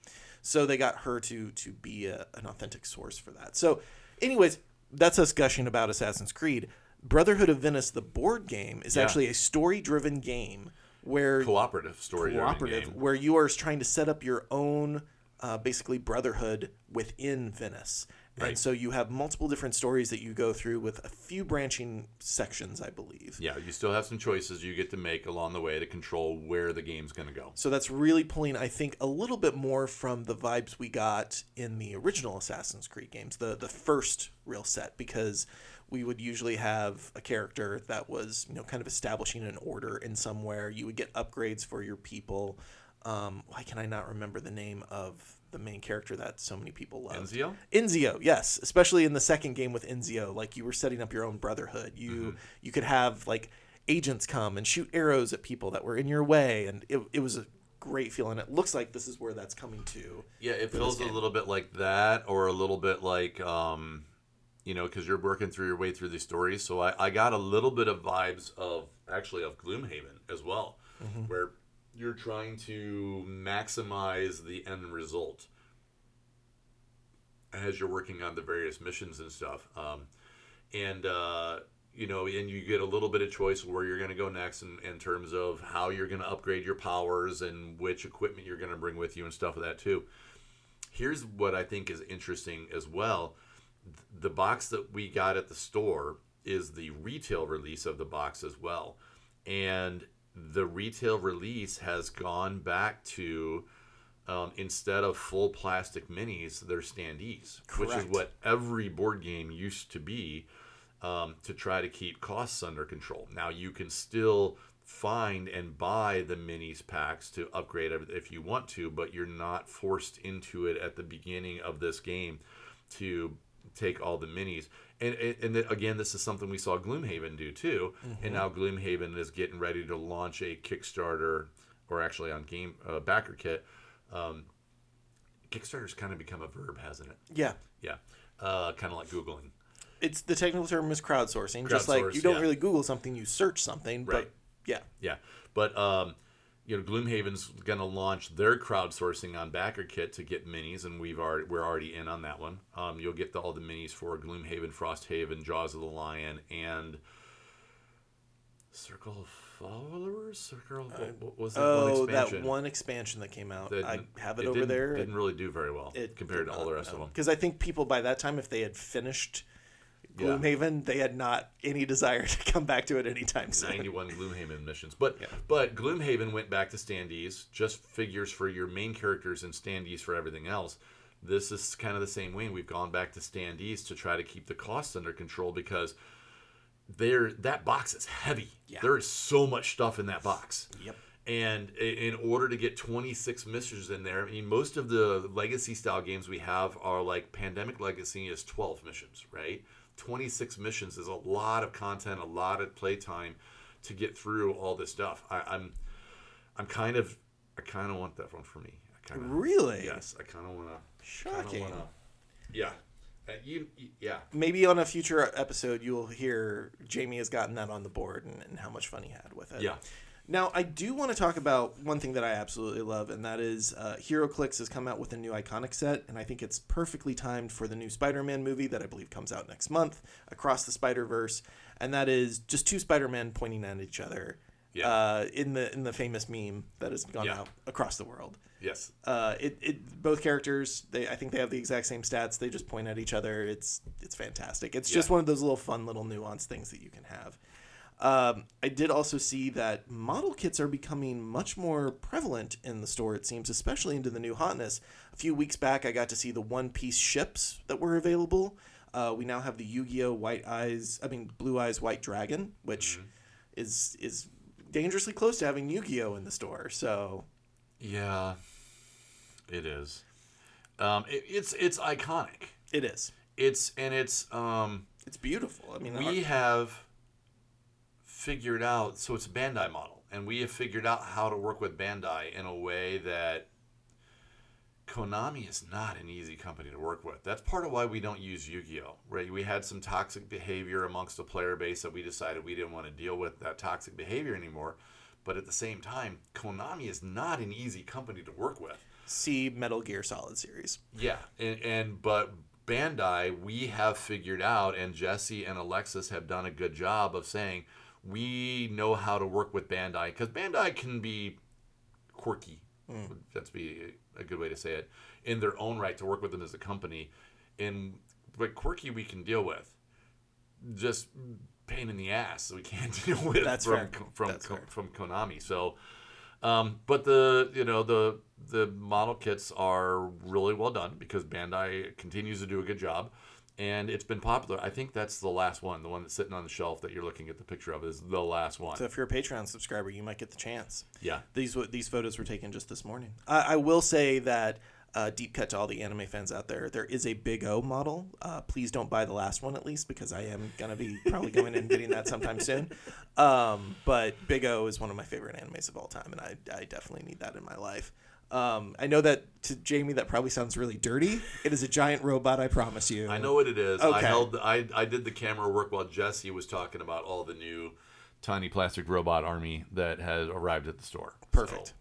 So they got her to to be a, an authentic source for that. So, anyways, that's us gushing about Assassin's Creed. Brotherhood of Venice, the board game, is Yeah. actually a story-driven game where Cooperative story. cooperative game. where you are trying to set up your own uh, basically brotherhood within Venice. And so you have multiple different stories that you go through with a few branching sections, I believe. Yeah, you still have some choices you get to make along the way to control where the game's going to go. So that's really pulling, I think, a little bit more from the vibes we got in the original Assassin's Creed games, the the first real set, because we would usually have a character that was, you know, kind of establishing an order in somewhere. You would get upgrades for your people. Um, why can I not remember the name of the main character that so many people love? Enzio? Enzio, yes, especially in the second game with Enzio, like you were setting up your own brotherhood. You Mm-hmm. you could have like agents come and shoot arrows at people that were in your way, and it, it was a great feeling. It looks like this is where that's coming to. Yeah, it feels a little bit like that, or a little bit like, um, you know, because you're working through your way through these stories. So I, I got a little bit of vibes of actually of Gloomhaven as well, Mm-hmm. where you're trying to maximize the end result as you're working on the various missions and stuff. Um, and uh, you know, and you get a little bit of choice where you're going to go next in, in terms of how you're going to upgrade your powers and which equipment you're going to bring with you and stuff of that too. Here's what I think is interesting as well. The box that we got at the store is the retail release of the box as well. And the retail release has gone back to um, instead of full plastic minis, they're standees, which is what every board game used to be um, to try to keep costs under control. Now you can still find and buy the minis packs to upgrade if you want to, but you're not forced into it at the beginning of this game to take all the minis. And and, and again, this is something we saw Gloomhaven do too. And now Gloomhaven is getting ready to launch a Kickstarter, or actually on Game uh, Backer Kit. Um, Kickstarter's kind of become a verb, hasn't it? Yeah. Yeah, uh, kind of like googling. It's the technical term is crowdsourcing. just like you don't yeah. really Google something, you search something. Right. But yeah. Yeah, but um, you know, Gloomhaven's going to launch their crowdsourcing on BackerKit to get minis, and we've already we're already in on that one. Um, you'll get the, all the minis for Gloomhaven, Frosthaven, Jaws of the Lion, and Circle of Followers. Circle. what, what was that Oh, one that expansion? one expansion that came out. that I have it, it over there. Didn't really do very well compared to all the rest of them. Because I think people by that time, if they had finished Yeah. Gloomhaven, they had not any desire to come back to it anytime soon. 91 Gloomhaven missions. But but Gloomhaven went back to standees, just figures for your main characters and standees for everything else. This is kind of the same way. We've gone back to standees to try to keep the costs under control because there that box is heavy. Yeah. There is so much stuff in that box. Yep. And in order to get 26 missions in there, I mean, most of the legacy style games we have are like Pandemic Legacy is 12 missions, right? 26 missions is a lot of content, a lot of playtime to get through all this stuff. I, I'm, I'm kind of, I kind of want that one for me. I kind of, Really? yes, I kind of want to. Shocking. Wanna, yeah, Uh, you, you- yeah. Maybe on a future episode, you'll hear Jamie has gotten that on the board and, and how much fun he had with it. Yeah. Now, I do want to talk about one thing that I absolutely love, and that is uh, HeroClix has come out with a new iconic set, and I think it's perfectly timed for the new Spider-Man movie that I believe comes out next month, Across the Spider-Verse, and that is just two Spider-Men pointing at each other. Yeah. Uh, in the in the famous meme that has gone Yeah. out across the world. Yes. Uh, it, it both characters they I think they have the exact same stats. They just point at each other. It's it's fantastic. It's just one of those little fun little nuanced things that you can have. Um, I did also see that model kits are becoming much more prevalent in the store. It seems, especially into the new hotness. A few weeks back, I got to see the one piece ships that were available. Uh, we now have the Yu-Gi-Oh! White Eyes, I mean Blue Eyes White Dragon, which is is dangerously close to having Yu-Gi-Oh! in the store. So Yeah, it is. Um, it, it's it's iconic. it is. It's and it's um, It's beautiful. I mean, we have figured out so it's a Bandai model, and we have figured out how to work with Bandai in a way that Konami is not an easy company to work with. That's part of why we don't use Yu-Gi-Oh. Right? We had some toxic behavior amongst the player base that we decided we didn't want to deal with that toxic behavior anymore. But at the same time, Konami is not an easy company to work with. see Metal Gear Solid series. Yeah, and, and but Bandai, we have figured out, and Jesse and Alexis have done a good job of saying we know how to work with Bandai because Bandai can be quirky. That's be a good way to say it in their own right to work with them as a company. And but quirky we can deal with. Just pain in the ass we can't deal with That's from fair. from That's fair. from Konami. So. Um, but the you know the the model kits are really well done because Bandai continues to do a good job, and it's been popular. I think that's the last one, the one that's sitting on the shelf that you're looking at the picture of is the last one. So if you're a Patreon subscriber, you might get the chance. yeah, These these photos were taken just this morning. I, I will say that uh, deep cut to all the anime fans out there. There is a Big O model. Uh, please don't buy the last one at least because I am gonna be probably going and getting that sometime soon. Um, but Big O is one of my favorite animes of all time, and I, I definitely need that in my life. Um, I know that to Jamie that probably sounds really dirty. It is a giant robot. I promise you. I know what it is. Okay. I held I I did the camera work while Jesse was talking about all the new tiny plastic robot army that has arrived at the store. Perfect. So,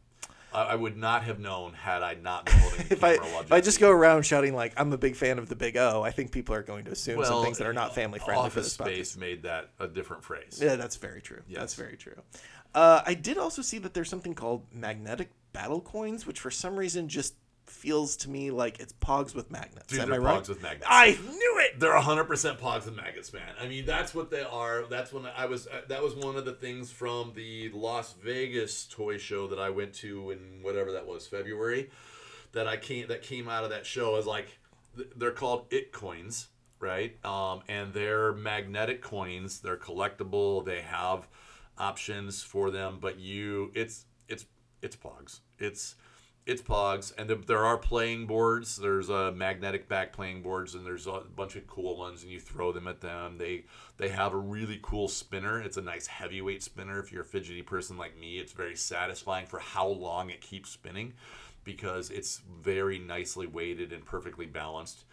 I, I would not have known had I not been holding the If I camera while if I just go around shouting like I'm a big fan of the Big O, I think people are going to assume some things that are not family friendly for Office this podcast. Space made that a different phrase. Yeah, that's very true. Yes. That's very true. Uh, I did also see that there's something called magnetic battle coins, which for some reason just feels to me like it's pogs with magnets. Dude, Am they're I right? with magnets. I knew it. They're 100% pogs with magnets, man. I mean, that's what they are. That's when I was. uh, That was one of the things from the Las Vegas toy show that I went to in whatever that was, February. That I came that came out of that show is like they're called it coins, right? Um, and they're magnetic coins. They're collectible. They have options for them, but you it's it's it's pogs. It's it's pogs and there- there are playing boards. There's uh, magnetic back playing boards and there's a bunch of cool ones and you throw them at them. They they have a really cool spinner. It's a nice heavyweight spinner. If you're a fidgety person like me it's very satisfying for how long it keeps spinning because it's very nicely weighted and perfectly balanced.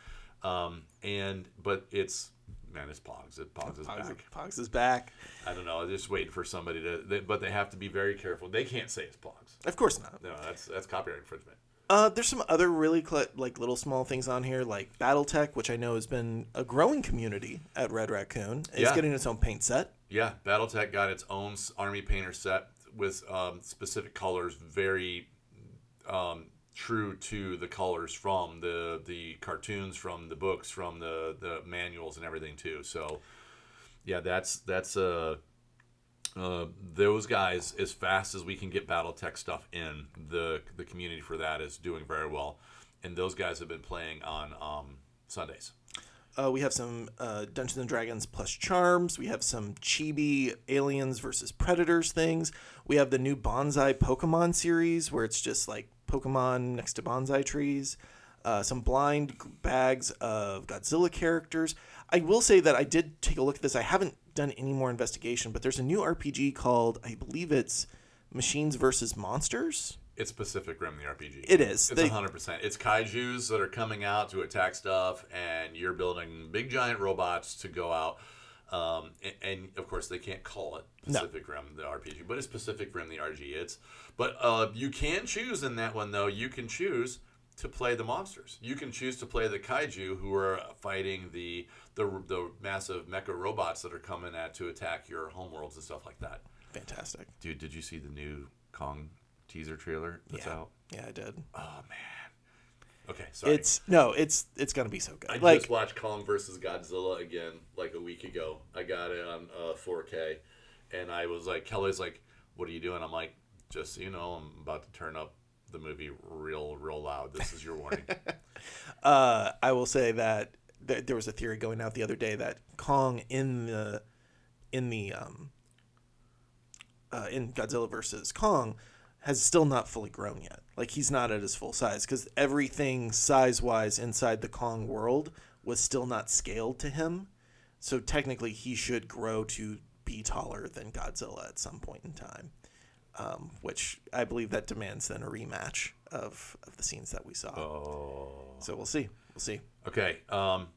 Um, and but it's man it's pogs it pogs is Pogs, back pogs is back. i don't know just waiting for somebody to they, but they have to be very careful they can't say it's pogs Of course not. no that's that's copyright infringement Uh, there's some other really cl- like little small things on here, like BattleTech, which I know has been a growing community at Red Raccoon. It's Yeah. getting its own paint set. Yeah, BattleTech got its own Army Painter set with um, specific colors, very um, true to the colors from the the cartoons, from the books, from the the manuals, and everything too. So, yeah, that's that's uh, uh, those guys. As fast as we can get BattleTech stuff in, the the community for that is doing very well, and those guys have been playing on um, Sundays. Uh, we have some uh, Dungeons and Dragons plus charms. We have some chibi aliens versus predators things. We have the new bonsai Pokemon series where it's just like Pokemon next to bonsai trees. Uh, some blind bags of Godzilla characters. I will say that I did take a look at this. I haven't done any more investigation, but there's a new RPG called, I believe it's Machines versus Monsters. It's Pacific Rim, the RPG. It is. It's They- hundred percent. It's kaiju's that are coming out to attack stuff, and you're building big giant robots to go out. Um, and, and of course, they can't call it No. Pacific Rim, the RPG, but it's Pacific Rim, the RG. It's but uh, you can choose in that one though. You can choose to play the monsters. You can choose to play the kaiju who are fighting the the, the massive mecha robots that are coming at to attack your homeworlds and stuff like that. Fantastic. Dude, did you see the new Kong teaser trailer that's Yeah. out? Yeah, I did. Oh man. Okay, sorry. It's no, it's it's gonna be so good. I like just watched Kong versus Godzilla again like a week ago. I got it on uh, 4K, and I was like, Kelly's like, "What are you doing?" I'm like, "Just so you know, I'm about to turn up the movie real, real loud. This is your warning." Uh, I will say that th- there was a theory going out the other day that Kong in the in the um, uh, in Godzilla versus Kong has still not fully grown yet. Like he's not at his full size because everything size wise inside the Kong world was still not scaled to him. So technically, he should grow to be taller than Godzilla at some point in time. Um, which I believe that demands then a rematch of, of the scenes that we saw. oh. So we'll see. We'll see. Okay. Um,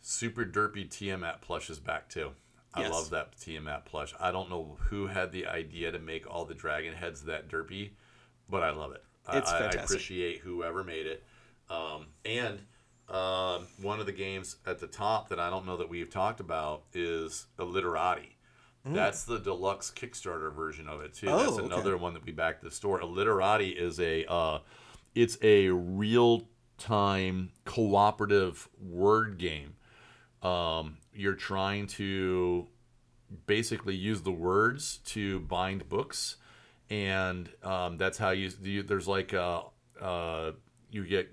Super Derpy Tiamat plush is back too. I Yes. love that Tiamat plush. I don't know who had the idea to make all the dragon heads that derpy, but I love it. I- It's I, I appreciate whoever made it. Um, and um, one of the games at the top that I don't know that we've talked about is Illiterati. That's the deluxe Kickstarter version of it too. Mm. Oh, That's okay. another one that we backed the store. Illiterati is a uh, it's a real time cooperative word game. Um, you're trying to basically use the words to bind books, and um, that's how you, you. There's like uh, uh, you get.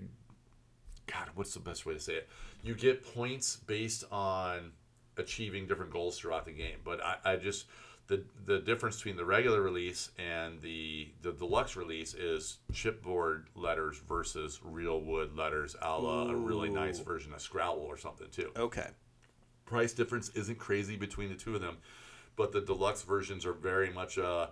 God, what's the best way to say it? You get points based on achieving different goals throughout the game. But I, I just the the difference between the regular release and the the deluxe release is chipboard letters versus real wood letters, a la a really nice version of Scrabble or something too Okay. Price difference isn't crazy between the two of them, but the deluxe versions are very much uh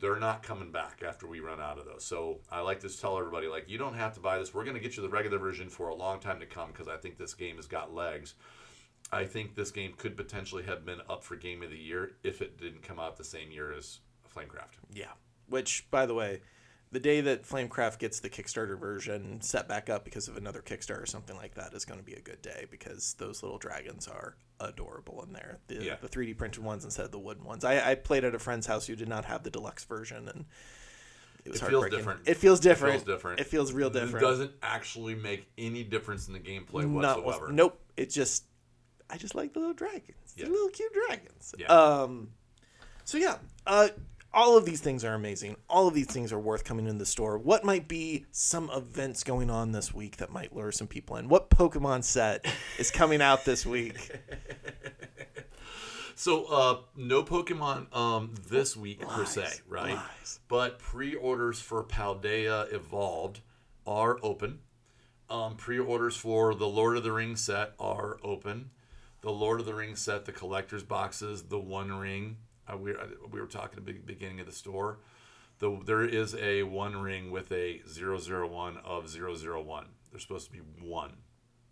they're not coming back after we run out of those. So I like to tell everybody like you don't have to buy this. We're going to get you the regular version for a long time to come because I think this game has got legs. I think this game could potentially have been up for game of the year if it didn't come out the same year as Flamecraft. Yeah. Which, by the way, the day that Flamecraft gets the Kickstarter version set back up because of another Kickstarter or something like that is going to be a good day because those little dragons are adorable in there. The, Yeah. the 3D printed ones instead of the wooden ones. I, I played at a friend's house who did not have the deluxe version and it was It feels different. It feels different. feels different. It feels real different. It doesn't actually make any difference in the gameplay Not whatsoever. nope. It just, I just like the little dragons. Yeah. The little cute dragons. Yeah. Um, so yeah, uh, all of these things are amazing. All of these things are worth coming in the store. What might be some events going on this week that might lure some people in? What Pokemon set is coming out this week? So, uh, no Pokemon um, this week per se, right? lies. But pre-orders for Paldea Evolved are open. Um, pre-orders for the Lord of the Rings set are open. The Lord of the Rings set, the collector's boxes, the One Ring. We, we were talking at the beginning of the store. The, there is a One Ring with a 001 of 001. There's supposed to be one,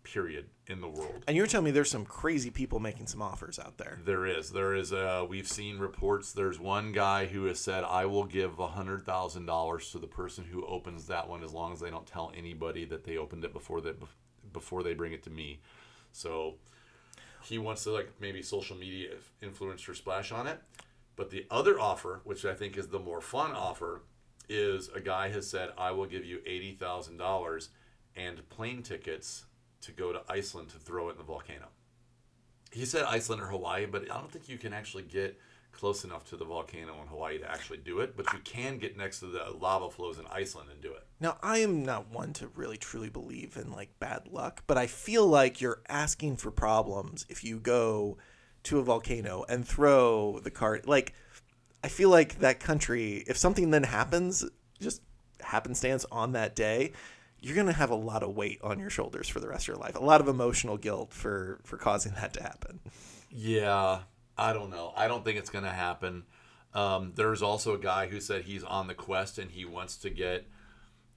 period, in the world. And you're telling me there's some crazy people making some offers out there. There is. There is. Uh, we've seen reports. There's one guy who has said, "I will give a hundred thousand dollars to the person who opens that one, as long as they don't tell anybody that they opened it before they before they bring it to me." So he wants to like maybe social media influencer splash on it. But the other offer, which I think is the more fun offer, is a guy has said, "I will give you eighty thousand dollars and plane tickets to go to Iceland to throw it in the volcano." he said Iceland or Hawaii, but I don't think you can actually get close enough to the volcano in Hawaii to actually do it. But you can get next to the lava flows in Iceland and do it. Now, I am not one to really truly believe in like bad luck, but I feel like you're asking for problems if you go to a volcano and throw the cart. Like, I feel like that country, if something then happens, just happenstance on that day, you're gonna have a lot of weight on your shoulders for the rest of your life. A lot of emotional guilt for for causing that to happen. Yeah, I don't know. I don't think it's going to happen. Um, there's also a guy who said he's on the quest and he wants to get.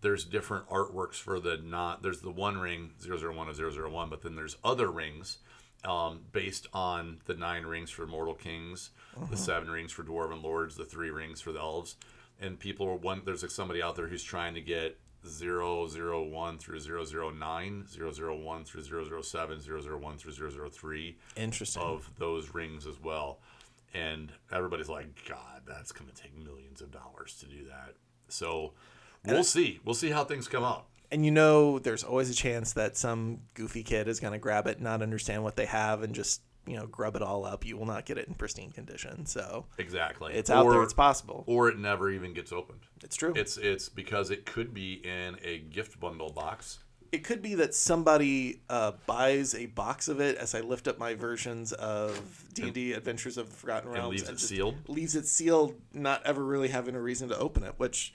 There's different artworks for the not. There's the one ring 001 of 001, but then there's other rings um, based on the nine rings for Mortal Kings, the seven rings for Dwarven Lords, the three rings for the Elves, and people are one. There's like somebody out there who's trying to get 001 through 009, 001 through 007, 001 through 003 Interesting. of those rings as well. And everybody's like, God, that's going to take millions of dollars to do that. So we'll see. We'll see how things come out. And you know there's always a chance that some goofy kid is going to grab it not understand what they have and just you know grub it all up you will not get it in pristine condition so Exactly. it's out there it's possible Or it never even gets opened. it's true It's it's because it could be in a gift bundle box. it could be that somebody uh, buys a box of it as i lift up my versions of d&d adventures of the forgotten realms and leaves it sealed? leaves it sealed not ever really having a reason to open it which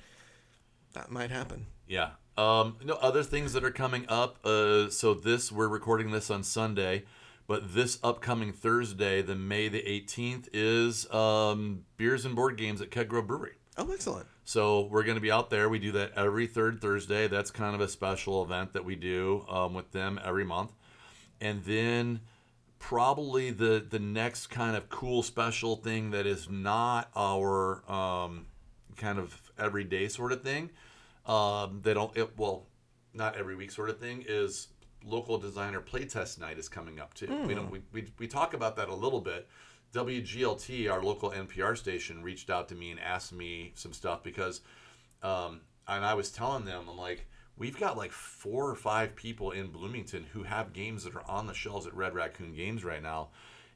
that might happen Yeah. Um, no other things that are coming up. Uh, so this we're recording this on Sunday, but this upcoming Thursday, the May the 18th, is um, beers and board games at Keg Grove Brewery. oh excellent So we're going to be out there. We do that every third Thursday. That's kind of a special event that we do um, with them every month. And then probably the the next kind of cool special thing that is not our um, kind of everyday sort of thing. Um, they don't it, well, not every week sort of thing is local designer playtest night is coming up too. We don't we, we, we talk about that a little bit. WGLT, our local NPR station, reached out to me and asked me some stuff because, um, and I was telling them, I'm like, we've got like four or five people in Bloomington who have games that are on the shelves at Red Raccoon Games right now,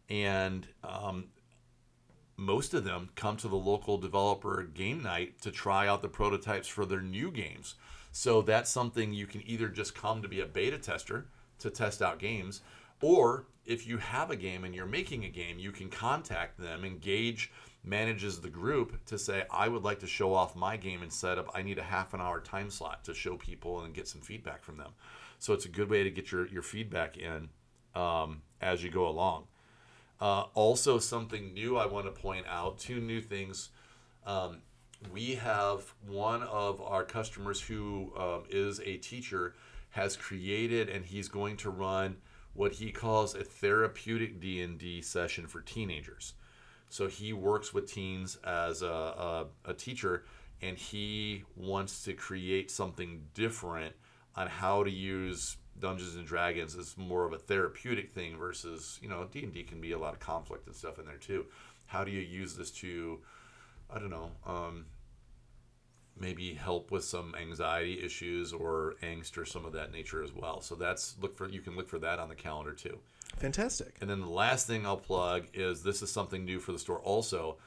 and um, most of them come to the local developer game night to try out the prototypes for their new games. So that's something you can either just come to be a beta tester to test out games, or if you have a game and you're making a game, you can contact them. Engage manages the group to say, I would like to show off my game and set up. I need a half an hour time slot to show people and get some feedback from them. So it's a good way to get your, your feedback in um, as you go along. Uh, also, something new I want to point out two new things. Um, we have one of our customers who um, is a teacher has created and he's going to run what he calls a therapeutic d&d session for teenagers So he works with teens as a, a, a teacher, and he wants to create something different on how to use Dungeons and Dragons is more of a therapeutic thing versus you know D and D can be a lot of conflict and stuff in there too. How do you use this to, I don't know, um, maybe help with some anxiety issues or angst or some of that nature as well. So that's look for you can look for that on the calendar too. Fantastic. And then the last thing I'll plug is this is something new for the store also.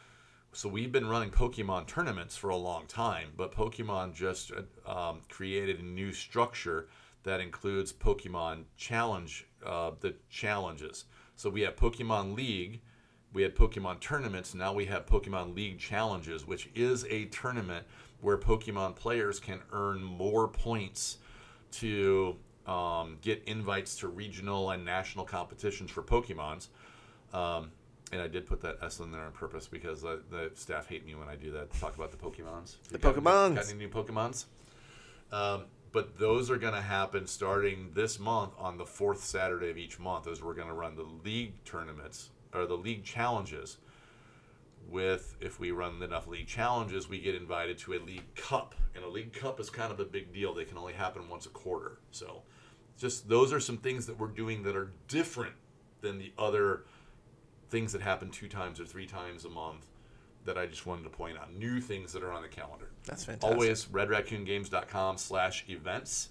So we've been running Pokemon tournaments for a long time, but Pokemon just um, created a new structure that includes Pokemon Challenge, uh, the challenges. So we have Pokemon League, we had Pokemon tournaments, now we have Pokemon League challenges, which is a tournament where Pokemon players can earn more points to um, get invites to regional and national competitions for Pokemons. Um, and I did put that S in there on purpose because the, the staff hate me when I do that. Talk about the Pokemons. The Got- Pokemons. Got any new Pokemons? Um, but those are going to happen starting this month on the fourth Saturday of each month as we're going to run the league tournaments or the league challenges. With if we run enough league challenges, we get invited to a league cup, and a league cup is kind of a big deal. They can only happen once a quarter, so just those are some things that we're doing that are different than the other things that happen two times or three times a month that I just wanted to point out. New things that are on the calendar. That's fantastic. Always redraccoongames.com slash events.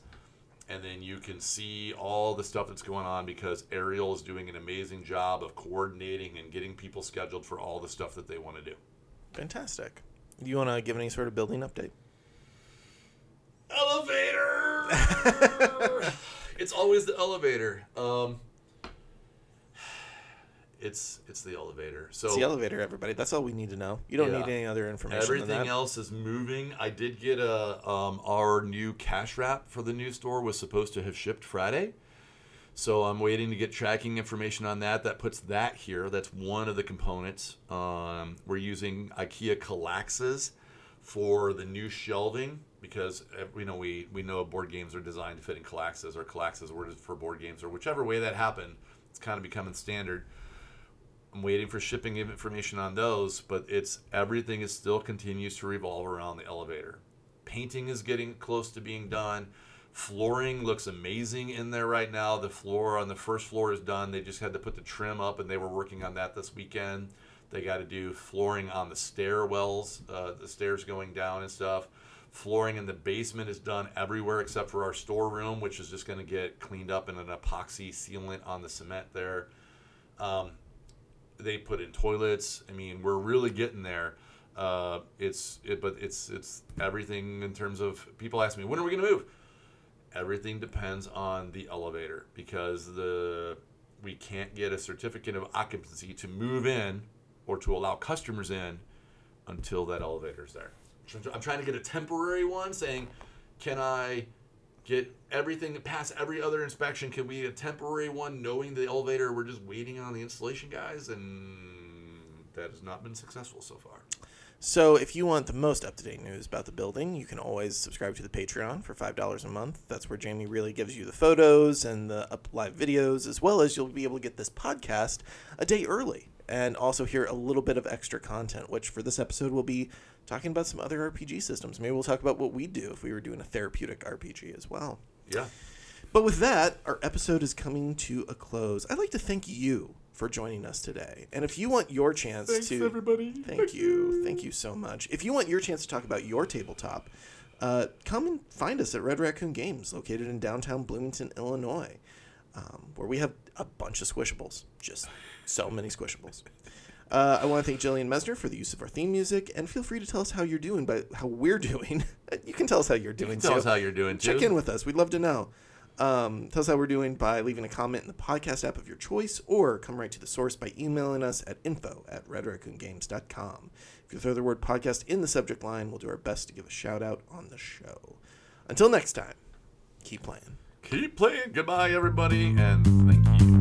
And then you can see all the stuff that's going on because Ariel is doing an amazing job of coordinating and getting people scheduled for all the stuff that they want to do. Fantastic. Do you want to give any sort of building update? Elevator! it's always the elevator. Um, it's it's the elevator. So It's the elevator, everybody. That's all we need to know. You don't Yeah. need any other information Everything else is moving. I did get a um, our new cash wrap for the new store was supposed to have shipped Friday, so I'm waiting to get tracking information on that. That puts that here. That's one of the components. Um, we're using IKEA Kallaxes for the new shelving because uh, you know we we know board games are designed to fit in Kallaxes or Kallaxes were for board games or whichever way that happened. It's kind of becoming standard. I'm waiting for shipping information on those, but it's everything is still continues to revolve around the elevator. Painting is getting close to being done. Flooring looks amazing in there right now. The floor on the first floor is done. They just had to put the trim up, and they were working on that this weekend. They got to do flooring on the stairwells, uh, the stairs going down and stuff. Flooring in the basement is done everywhere except for our storeroom, which is just going to get cleaned up in an epoxy sealant on the cement there. Um, they put in toilets. I mean, we're really getting there. Uh, it's it, but it's it's everything in terms of people ask me when are we going to move. Everything depends on the elevator because the we can't get a certificate of occupancy to move in or to allow customers in until that elevator's there. I'm trying to get a temporary one saying, can I get everything pass every other inspection? Can we get a temporary one knowing the elevator? We're just waiting on the installation guys, and that has not been successful so far. So, if you want the most up to date news about the building, you can always subscribe to the Patreon for $5 a month. That's where Jamie really gives you the photos and the up live videos, as well as you'll be able to get this podcast a day early and also hear a little bit of extra content, which for this episode will be talking about some other RPG systems. Maybe we'll talk about what we'd do if we were doing a therapeutic RPG as well. Yeah. But with that, our episode is coming to a close. I'd like to thank you for joining us today. And if you want your chance to everybody. Thank you. Thank you so much. If you want your chance to talk about your tabletop, uh, come and find us at Red Raccoon Games, located in downtown Bloomington, Illinois, um, where we have a bunch of squishables. Just so many squishables. Uh, I want to thank Jillian Mesner for the use of our theme music, and feel free to tell us how you're doing, by how we're doing. you can tell us how you're doing Tell too. us how you're doing. Check too. in with us. We'd love to know. Um, tell us how we're doing by leaving a comment in the podcast app of your choice, or come right to the source by emailing us at info at redraccoongames.com. If you throw the word podcast in the subject line, we'll do our best to give a shout out on the show. Until next time, keep playing. Keep playing. Goodbye, everybody, and thank you.